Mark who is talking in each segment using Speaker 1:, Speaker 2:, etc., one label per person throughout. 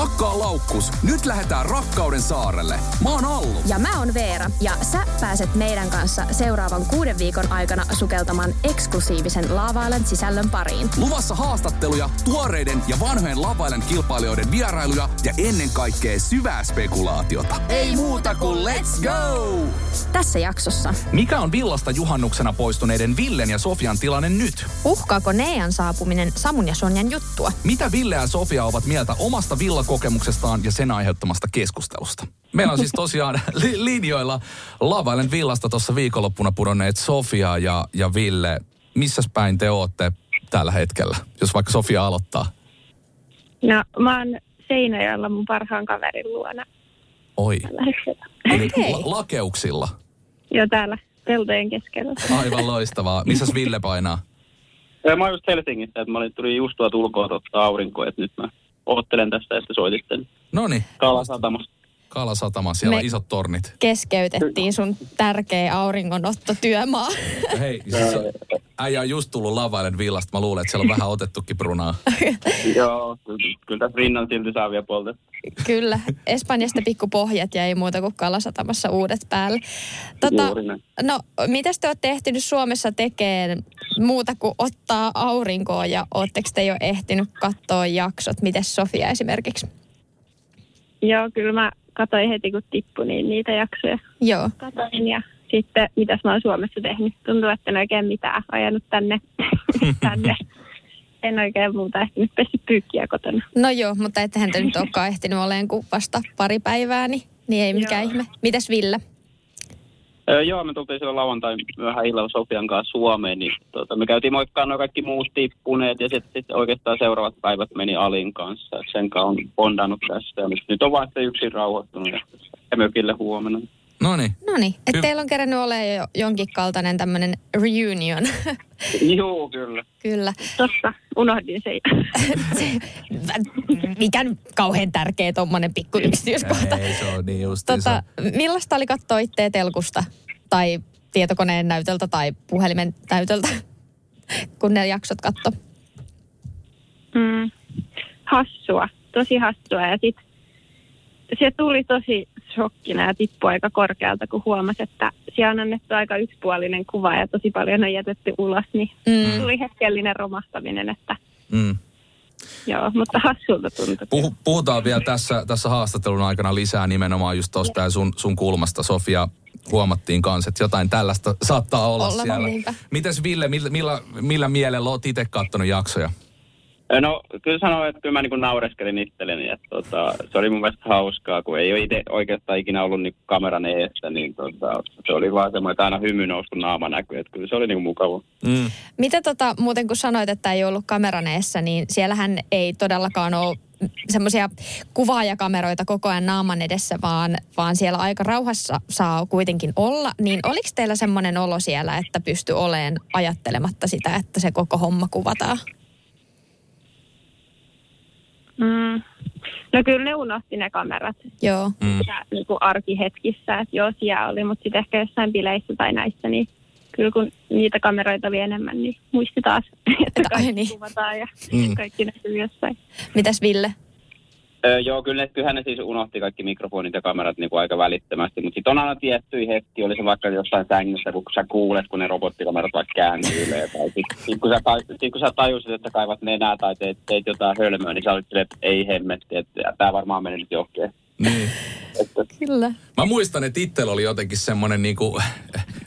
Speaker 1: Pakkaa laukkus, nyt lähdetään rakkauden saarelle. Mä oon Allu.
Speaker 2: Ja mä oon Veera, ja sä pääset meidän kanssa seuraavan kuuden viikon aikana sukeltamaan eksklusiivisen Laavailen sisällön pariin.
Speaker 1: Luvassa haastatteluja, tuoreiden ja vanhojen lavailen kilpailijoiden vierailuja ja ennen kaikkea syvää spekulaatiota. Ei muuta kuin let's go!
Speaker 2: Tässä jaksossa.
Speaker 1: Mikä on villasta juhannuksena poistuneiden Villen ja Sofian tilanne nyt?
Speaker 2: Uhkaako Nean saapuminen Samun ja Sonjan juttua?
Speaker 1: Mitä Ville ja Sofia ovat mieltä omasta villakokemuksestaan ja sen aiheuttamasta keskustelusta? Meillä on siis tosiaan li- linjoilla Lavailen villasta tuossa viikonloppuna pudonneet Sofia ja, ja Ville. Missäs päin te ootte tällä hetkellä, jos vaikka Sofia aloittaa?
Speaker 3: No, mä oon Seinäjoella mun parhaan kaverin luona
Speaker 1: Oi, eli
Speaker 2: Okei.
Speaker 1: la- lakeuksilla.
Speaker 3: Jo täällä peltojen keskellä.
Speaker 1: Aivan loistavaa. Missäs Ville painaa?
Speaker 4: Ja Mä oon just Helsingissä, että mä olin, tuli just tuolta ulkoa aurinkoa, että nyt mä oottelen tästä, että soititte
Speaker 1: No niin,
Speaker 4: Kalasatamassa.
Speaker 1: Kalasatama, siellä on
Speaker 2: Me-
Speaker 1: isot tornit.
Speaker 2: Keskeytettiin sun tärkeä auringonottotyömaa.
Speaker 1: Hei, siis äijä on just tullut Lavailen villasta. Mä luulen, että siellä on vähän otettukin brunaa.
Speaker 4: Joo, kyllä, kyllä tässä rinnan silti saa vielä polta.
Speaker 2: Kyllä. Espanjasta pikkupohjat ja ei muuta kuin Kalasatamassa uudet päälle. Tota,
Speaker 4: Juuri näin.
Speaker 2: no, mitäs te olette ehtinyt Suomessa tekemään muuta kuin ottaa aurinkoa ja ootteko te jo ehtinyt katsoa jaksot? Mites Sofia esimerkiksi?
Speaker 3: Joo, kyllä mä katsoin heti kun tippui niin niitä jaksoja.
Speaker 2: Joo.
Speaker 3: Katoin ja sitten mitäs mä oon Suomessa tehnyt. Tuntuu, että en oikein mitään ajanut tänne. tänne. En oikein muuta ehtinyt pesty pyykkiä kotona.
Speaker 2: No joo, mutta ettehän te nyt olekaan ehtinyt olemaan kuin vasta pari päivää, niin, niin ei mikään
Speaker 3: Joo.
Speaker 2: ihme. Mitäs Ville?
Speaker 4: Öö, joo, me tultiin silloin lauantai myöhään illalla Sofian kanssa Suomeen, niin tota, me käytiin moikkaan nuo kaikki muut tippuneet ja sitten sit oikeastaan seuraavat päivät meni Alin kanssa. Et sen kanssa on bondannut tästä ja nyt, nyt on vaan sitten yksin rauhoittunut ja, ja mökille huomenna.
Speaker 1: No niin.
Speaker 2: No niin, että teillä on kerännyt olemaan jo jonkin kaltainen tämmöinen reunion.
Speaker 4: Joo, kyllä.
Speaker 2: Kyllä.
Speaker 3: Totta, unohdin sen.
Speaker 2: Se, mikä nyt kauhean tärkeä tuommoinen pikku yksityiskohta.
Speaker 1: Ei, se on niin
Speaker 2: Tota, millaista oli katsoa itseä telkusta tai tietokoneen näytöltä tai puhelimen näytöltä, kun ne jaksot katto?
Speaker 3: Mm, hassua, tosi hassua. Ja sit se tuli tosi shokkina ja tippui aika korkealta, kun huomasi, että siellä on annettu aika yksipuolinen kuva ja tosi paljon on jätetty ulos, niin
Speaker 2: Mm.
Speaker 3: tuli hetkellinen romahtaminen, että
Speaker 1: Mm.
Speaker 3: joo, mutta hassulta tuntui.
Speaker 1: Puhu, puhutaan vielä tässä, tässä haastattelun aikana lisää nimenomaan just tuosta sun, sun kulmasta, Sofia. Huomattiin kanssa, että jotain tällaista saattaa olla,
Speaker 2: Olla,
Speaker 1: siellä.
Speaker 2: niinpä.
Speaker 1: Mites Ville, millä, millä, millä mielellä oot itse kattonut jaksoja?
Speaker 4: No kyllä sanoin, että kyllä mä niin naureskelin itselleni, että tota, se oli mun mielestä hauskaa, kun ei ole itse oikeastaan ikinä ollut niin kameran eessä, niin tota, se oli vaan semmoinen, että aina hymy nousi, kun naama näkyy, että kyllä se oli niin mukava.
Speaker 1: Mm.
Speaker 2: Mitä tota, muuten kun sanoit, että ei ollut kameran eessä, niin siellähän ei todellakaan ole semmoisia kuvaajakameroita koko ajan naaman edessä, vaan, vaan siellä aika rauhassa saa kuitenkin olla. Niin oliko teillä semmoinen olo siellä, että pysty oleen ajattelematta sitä, että se koko homma kuvataan?
Speaker 3: Mm. No kyllä ne unohti ne kamerat
Speaker 2: Joo.
Speaker 1: Mm.
Speaker 3: ja, niin kuin arkihetkissä, että joo siellä oli, mutta sitten ehkä jossain bileissä tai näissä, niin kyllä kun niitä kameroita oli enemmän, niin muisti taas, että
Speaker 2: Ai
Speaker 3: kaikki
Speaker 2: niin.
Speaker 3: kuvataan ja
Speaker 1: Mm.
Speaker 3: kaikki näkyy jossain.
Speaker 2: Mitäs Ville?
Speaker 4: Öö, joo, kyllä ne, kyllähän ne siis unohti kaikki mikrofonit ja kamerat niin kuin aika välittömästi, mutta sitten on aina tiettyjä hetki, oli se vaikka jossain sängyssä, kun sä kuulet, kun ne robottikamerat vaikka kääntyy yleen, tai sitten sit, kun, sä, sit, kun sä tajusit, että kaivat nenää tai teet, teet jotain hölmöä, niin sä olit silleen, että ei hemmetti, että tämä varmaan meni nyt johonkin.
Speaker 1: Niin.
Speaker 4: Että,
Speaker 2: Kyllä.
Speaker 1: Mä muistan, että itsellä oli jotenkin semmoinen niinku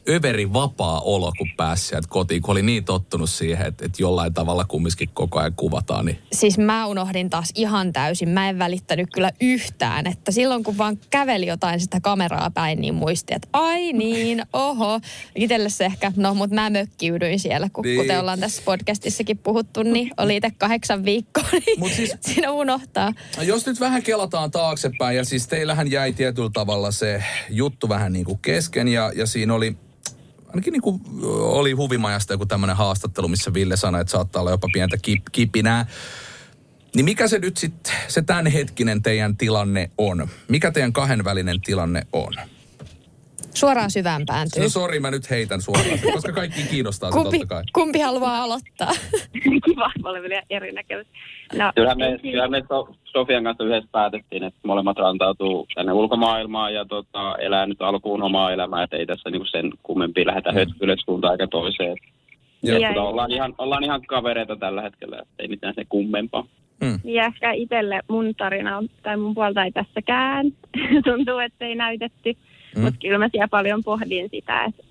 Speaker 1: överi vapaa olo, kun pääsi sieltä kotiin, kun oli niin tottunut siihen, että, että jollain tavalla kumminkin koko ajan kuvataan. Niin.
Speaker 2: Siis mä unohdin taas ihan täysin. Mä en välittänyt kyllä yhtään, että silloin kun vaan käveli jotain sitä kameraa päin, niin muisti, että ai niin, oho. Itelle se ehkä, no mutta mä mökkiydyin siellä, kun
Speaker 1: Niin.
Speaker 2: kuten ollaan tässä podcastissakin puhuttu, niin oli itse kahdeksan viikkoa, niin
Speaker 1: Mut siis-
Speaker 2: siinä unohtaa.
Speaker 1: No Jos nyt vähän kelataan taaksepäin, ja siis teillähän jäi tietyllä tavalla se juttu vähän niin kuin kesken, ja, ja siinä oli ainakin niin kuin oli huvimajasta joku tämmöinen haastattelu, missä Ville sanoi, että saattaa olla jopa pientä kip, kipinää. Niin mikä se nyt sitten, se tämänhetkinen teidän tilanne on? Mikä teidän kahdenvälinen tilanne on?
Speaker 2: Suoraan syvään pääntyy.
Speaker 1: No sori, mä nyt heitän suoraan, koska kaikki kiinnostaa se
Speaker 2: Kumpi,
Speaker 1: totta kai.
Speaker 2: kumpi haluaa aloittaa?
Speaker 3: Kiva, mä olen vielä erinäköistä. No,
Speaker 4: Kyllähän me, kyllähän me so- Sofian kanssa yhdessä päätettiin, että molemmat rantautuu tänne ulkomaailmaan ja tota, elää nyt alkuun omaa elämää, että ei tässä niinku sen kummempia lähdetä
Speaker 1: Mm.
Speaker 4: hötkylet suuntaan eikä toiseen.
Speaker 1: Joo.
Speaker 4: Ja, tota, ollaan, ihan, ollaan ihan kavereita tällä hetkellä, että ei mitään sen kummempaa.
Speaker 1: Mm.
Speaker 3: Ja ehkä itselle mun tarina on, tai mun puolta ei tässäkään. Tuntuu, että ei näytetty.
Speaker 1: Mm.
Speaker 3: Mm. Mutta kyllä mä siellä paljon pohdin sitä, että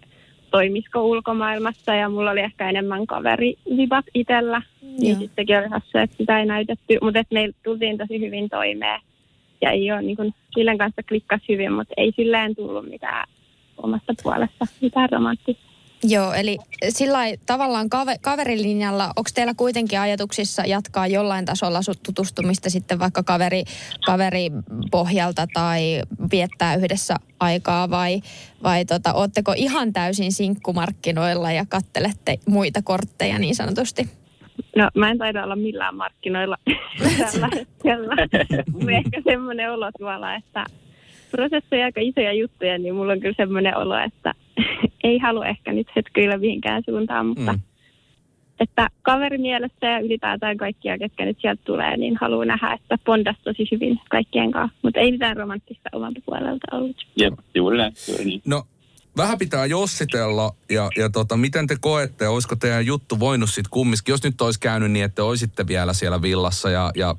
Speaker 3: toimisiko ulkomaailmassa ja mulla oli ehkä enemmän kaverivibat itsellä. Niin
Speaker 2: Joo.
Speaker 3: sittenkin oli hassu, että sitä ei näytetty. Mutta meillä tultiin tosi hyvin toimeen. Ja ei ole niin kuin, kanssa klikkas hyvin, mutta ei silleen tullut mitään omasta puolesta, mitään romanttista.
Speaker 2: Joo, eli sillä tavallaan kave, kaverilinjalla, onko teillä kuitenkin ajatuksissa jatkaa jollain tasolla tutustumista sitten vaikka kaveri, kaveripohjalta tai viettää yhdessä aikaa vai, vai tota, ootteko ihan täysin sinkkumarkkinoilla ja kattelette muita kortteja niin sanotusti?
Speaker 3: No mä en taida olla millään markkinoilla tällä hetkellä. Ehkä semmoinen olo tuolla, että prosessi on aika isoja juttuja, niin mulla on kyllä semmoinen olo, että ei halua ehkä nyt hetkyillä mihinkään suuntaan, mutta
Speaker 1: Mm.
Speaker 3: että kaverimielessä ja ylipäätään kaikkia, ketkä nyt sieltä tulee, niin haluan nähdä, että bondas tosi hyvin kaikkien kanssa. Mutta ei mitään romanttista omalta puolelta ollut.
Speaker 4: Jep, juuri näin, juuri niin.
Speaker 1: No, vähän pitää jossitella ja, ja tota, miten te koette, olisiko teidän juttu voinut sitten kumminkin, jos nyt olisi käynyt niin, että olisitte vielä siellä villassa ja, ja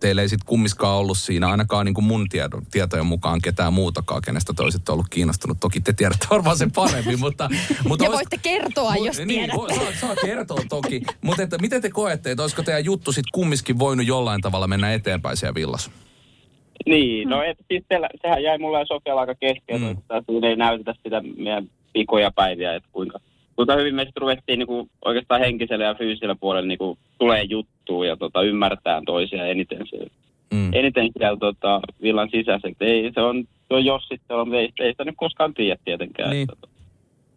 Speaker 1: teillä ei sitten kummiskaan ollut siinä, ainakaan niin kuin mun tiedon, tietojen mukaan ketään muutakaan, kenestä te olisitte ollut kiinnostunut. Toki te tiedätte varmaan sen paremmin, mutta... mutta
Speaker 2: Ja
Speaker 1: olis-
Speaker 2: voitte kertoa,
Speaker 1: Mut-
Speaker 2: jos
Speaker 1: niin,
Speaker 2: tiedätte.
Speaker 1: voi- saa, saa kertoa toki. Mutta että, miten te koette, että olisiko teidän juttu sitten kumminkin voinut jollain tavalla mennä eteenpäin siellä villassa?
Speaker 4: Niin, no et, siis teillä, sehän jäi mulle ja Sofialla aika kesken,
Speaker 1: Mm.
Speaker 4: mm. että siinä ei näytetä sitä meidän pikoja päiviä, että kuinka, kuinka hyvin me sitten ruvettiin niinku oikeastaan henkisellä ja fyysisellä puolella niinku tulee juttuun ja tota, ymmärtää toisia eniten, se,
Speaker 1: Mm.
Speaker 4: eniten siellä tota, villan sisässä. Et Ei, se on, se on jos sitten on, ei, ei sitä nyt koskaan tiedä tietenkään.
Speaker 1: Niin.
Speaker 4: Mutta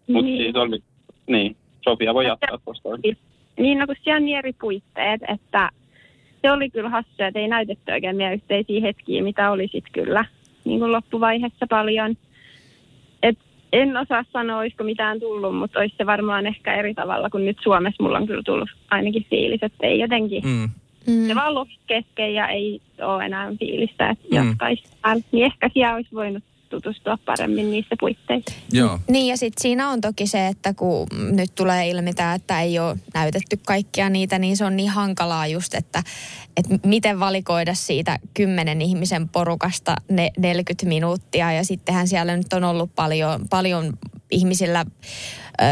Speaker 4: mut
Speaker 3: Niin.
Speaker 4: siis oli, niin, Sofia voi jatkaa tuosta.
Speaker 3: Niin, no kun siellä on niin eri puitteet, että se oli kyllä hassua, että ei näytetty oikein meidän yhteisiä hetkiä, mitä oli sitten kyllä niin kuin loppuvaiheessa paljon. En osaa sanoa, olisiko mitään tullut, mutta olisi se varmaan ehkä eri tavalla kuin nyt Suomessa mulla on kyllä tullut ainakin fiilis, että ei jotenkin.
Speaker 1: Mm.
Speaker 2: Mm.
Speaker 3: Se vaan kesken ja ei ole enää fiilistä, että
Speaker 1: Mm.
Speaker 3: jatkaisi. Niin ehkä siellä olisi voinut tutustua paremmin niissä puitteissa.
Speaker 1: Joo.
Speaker 2: Niin ja sitten siinä on toki se, että kun nyt tulee ilmi tämä, että ei ole näytetty kaikkia niitä, niin se on niin hankalaa just, että, että miten valikoida siitä kymmenen ihmisen porukasta ne 40 minuuttia. Ja sittenhän siellä nyt on ollut paljon, paljon ihmisillä ö,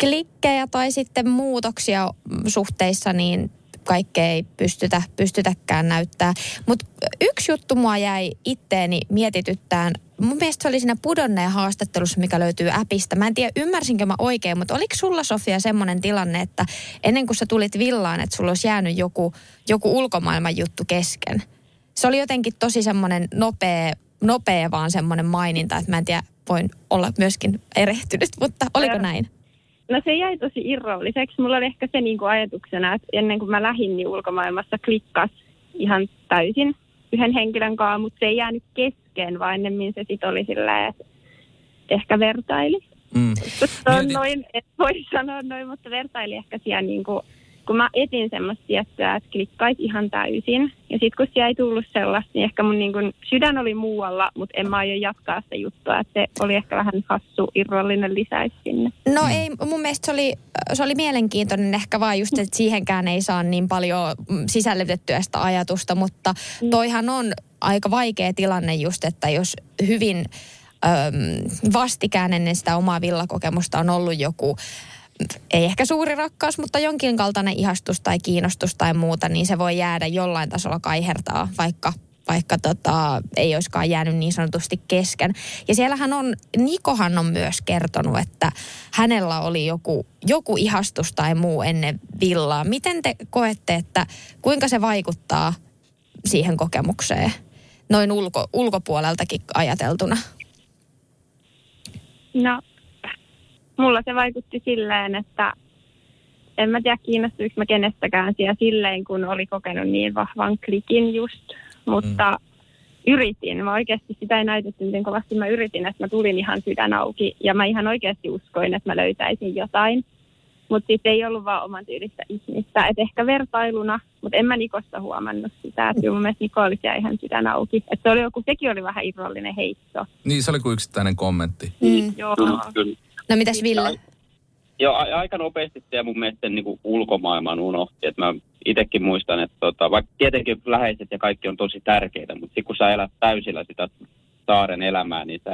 Speaker 2: klikkejä tai sitten muutoksia suhteissa, niin kaikkea ei pystytä, pystytäkään näyttää. Mutta yksi juttu mua jäi itteeni mietityttään. Mun mielestä se oli siinä pudonneen haastattelussa, mikä löytyy appista. Mä en tiedä, ymmärsinkö mä oikein, mutta oliko sulla Sofia semmoinen tilanne, että ennen kuin sä tulit villaan, että sulla olisi jäänyt joku, joku ulkomaailman juttu kesken? Se oli jotenkin tosi semmoinen nopea, nopea vaan semmoinen maininta, että mä en tiedä, voin olla myöskin erehtynyt, mutta oliko näin?
Speaker 3: No se jäi tosi irralliseksi. Mulla oli ehkä se niin kuin ajatuksena, että ennen kuin mä lähdin, niin ulkomaailmassa klikkas ihan täysin yhden henkilön kanssa, mutta se ei jäänyt kesken, vaan ennemmin se sitten oli silleen, että ehkä vertaili.
Speaker 1: Mm.
Speaker 3: On
Speaker 1: Mietit-
Speaker 3: noin, et voi sanoa noin, mutta vertaili ehkä siellä niin kuin, kun mä etin semmoista tiettyä, että klikkaisi ihan täysin. Ja sitten kun siellä ei tullut sellaista, niin ehkä mun niin kuin sydän oli muualla, mutta en mä aio jatkaa sitä juttua. Että se oli ehkä vähän hassu, irrallinen lisäys sinne.
Speaker 2: No ei, mun mielestä se oli, se oli mielenkiintoinen ehkä vaan just, että siihenkään ei saa niin paljon mm, sisällytettyä sitä ajatusta, mutta toihan on aika vaikea tilanne just, että jos hyvin vastikään ennen sitä omaa villakokemusta on ollut joku ei ehkä suuri rakkaus, mutta jonkin kaltainen ihastus tai kiinnostus tai muuta, niin se voi jäädä jollain tasolla kaihertaa, vaikka vaikka tota, ei olisikaan jäänyt niin sanotusti kesken. Ja siellähän on, Nikohan on myös kertonut, että hänellä oli joku, joku ihastus tai muu ennen villaa. Miten te koette, että kuinka se vaikuttaa siihen kokemukseen noin ulko, ulkopuoleltakin ajateltuna?
Speaker 3: No, mulla se vaikutti silleen, että en mä tiedä kiinnostuiko mä kenestäkään siellä silleen, kun oli kokenut niin vahvan klikin just. Mutta yritin. Mä oikeasti sitä ei näytetty, miten kovasti mä yritin, että mä tulin ihan sydän auki ja mä ihan oikeasti uskoin, että mä löytäisin jotain. Mutta sitten ei ollut vaan oman tyylistä ihmistä. Et ehkä vertailuna, mutta en mä Nikosta huomannut sitä. Että mun mielestä Niko oli siellä ihan sydän auki. Et se oli joku, sekin oli vähän irrallinen heitto.
Speaker 1: Niin, se oli kuin yksittäinen kommentti.
Speaker 2: Mm.
Speaker 3: Joo.
Speaker 4: Kyllä.
Speaker 2: No mitäs Ville?
Speaker 4: Joo, a- aika nopeasti se ja mun mielestä sen niin kuin ulkomaailman unohti. Et mä itsekin muistan, että tota, vaikka tietenkin läheiset ja kaikki on tosi tärkeitä, mutta sitten kun sä elät täysillä sitä saaren elämää, niin sä,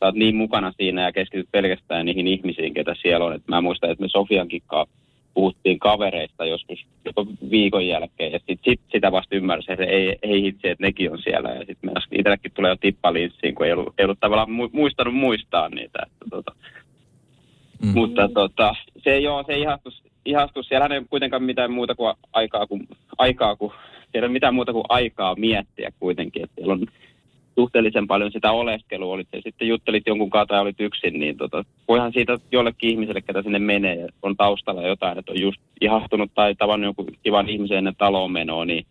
Speaker 4: sä oot niin mukana siinä ja keskityt pelkästään niihin ihmisiin, ketä siellä on. Et mä muistan, että me Sofiankin kanssa puhuttiin kavereista joskus jopa viikon jälkeen, ja sit, sit sitä vasta ymmärsi, että ei, ei hitsi, että nekin on siellä, ja sitten itsellekin tulee jo tippa linssiin, kun ei ollut, ei ollut tavallaan mu- muistanut muistaa niitä. Että, tota,
Speaker 1: Mm.
Speaker 4: mutta tota, se joo, se ihastus, ihastus, siellä ei kuitenkaan mitään muuta kuin aikaa kuin, aikaa kuin, siellä ei mitään muuta kuin aikaa miettiä kuitenkin, että siellä on suhteellisen paljon sitä oleskelua, olit se sitten juttelit jonkun kanssa tai olit yksin, niin tota, voihan siitä jollekin ihmiselle, ketä sinne menee ja on taustalla jotain, että on just ihastunut tai tavannut jonkun kivan ihmisen ennen taloon menoa, niin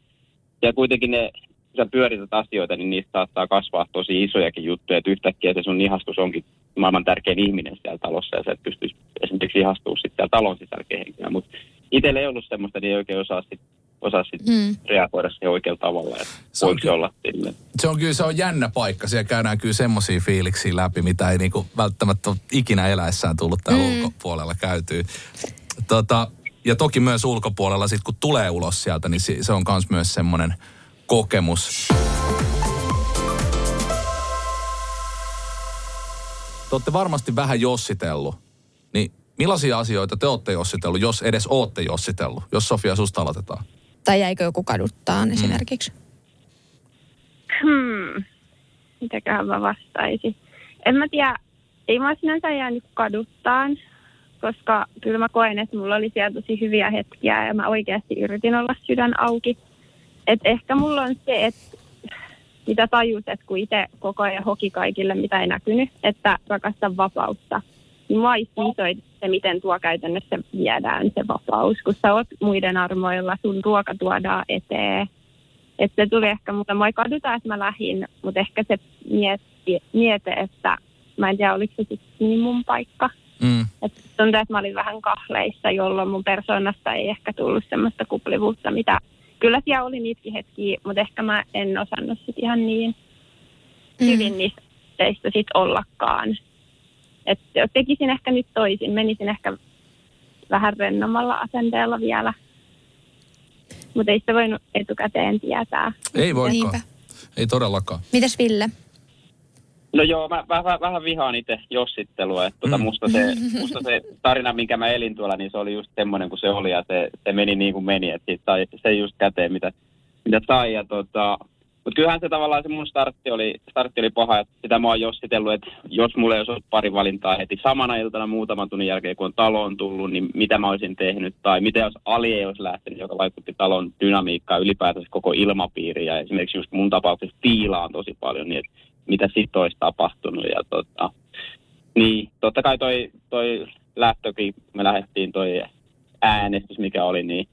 Speaker 4: ja kuitenkin ne, kun sä pyörität asioita, niin niistä saattaa kasvaa tosi isojakin juttuja, että yhtäkkiä se sun ihastus onkin maailman tärkein ihminen siellä talossa ja sä et pystyisi esimerkiksi ihastua sitten siellä talon sisällä kehenkään. Mutta itsellä ei ollut semmoista, niin ei oikein osaa sitten osaa sit
Speaker 2: Mm.
Speaker 4: reagoida siihen oikealla tavalla, että
Speaker 1: Se on
Speaker 4: se
Speaker 1: ky-
Speaker 4: olla sille.
Speaker 1: Se on kyllä se on jännä paikka. Siellä käydään kyllä semmoisia fiiliksiä läpi, mitä ei niinku välttämättä ole ikinä eläessään tullut täällä mm. ulkopuolella käytyy. Tota, ja toki myös ulkopuolella, sit kun tulee ulos sieltä, niin se on kans myös semmoinen kokemus. Te olette varmasti vähän jossitellut. Niin millaisia asioita te olette jossitellut, jos edes ootte jossitellut? Jos Sofia susta aloitetaan.
Speaker 2: Tai jäikö joku kaduttaan esimerkiksi?
Speaker 3: Hmm. Mitäköhän mä vastaisin? En mä tiedä, ei mä sinänsä jäänyt kaduttaan, koska kyllä mä koen, että mulla oli siellä tosi hyviä hetkiä ja mä oikeasti yritin olla sydän auki. Et ehkä mulla on se, että mitä tajus, että kun itse koko ajan hoki kaikille, mitä ei näkynyt, että rakastan vapautta. Niin mua isoit se, miten tuo käytännössä viedään se vapaus. Kun sä oot muiden armoilla, sun ruoka tuodaan eteen. Että se tuli ehkä, mutta mä ei kaduta, että mä lähdin, mutta ehkä se mietti, miete, että mä en tiedä, oliko se sitten niin mun paikka.
Speaker 1: Mm.
Speaker 3: Että tuntuu, että mä olin vähän kahleissa, jolloin mun persoonasta ei ehkä tullut semmoista kuplivuutta, mitä kyllä siellä oli niitäkin hetkiä, mutta ehkä mä en osannut sit ihan niin hyvin niistä teistä sit ollakaan. Et tekisin ehkä nyt toisin, menisin ehkä vähän rennommalla asenteella vielä. Mutta ei sitä voinut etukäteen tietää.
Speaker 1: Ei voikaan.
Speaker 2: Niinpä.
Speaker 1: Ei todellakaan.
Speaker 2: Mitäs Ville?
Speaker 4: No joo, mä vähän, vähän vihaan itse jossittelua. Että tota,
Speaker 1: Mm.
Speaker 4: musta, se, musta se tarina, minkä mä elin tuolla, niin se oli just semmoinen kuin se oli ja se, se meni niin kuin meni. Että siitä sai se just käteen, mitä, mitä sai. Ja tota, mutta kyllähän se tavallaan se mun startti oli, startti oli paha, että sitä mä oon jossitellut, että jos mulla ei olisi ollut pari valintaa heti samana iltana muutaman tunnin jälkeen, kun on taloon tullut, niin mitä mä olisin tehnyt, tai mitä jos Ali ei olisi lähtenyt, joka vaikutti talon dynamiikkaan ylipäätänsä koko ilmapiiri, ja esimerkiksi just mun tapauksessa fiilaan tosi paljon, niin että mitä sitten olisi tapahtunut, ja tota, niin, totta kai toi, toi lähtökin, me lähdettiin toi äänestys, mikä oli, niin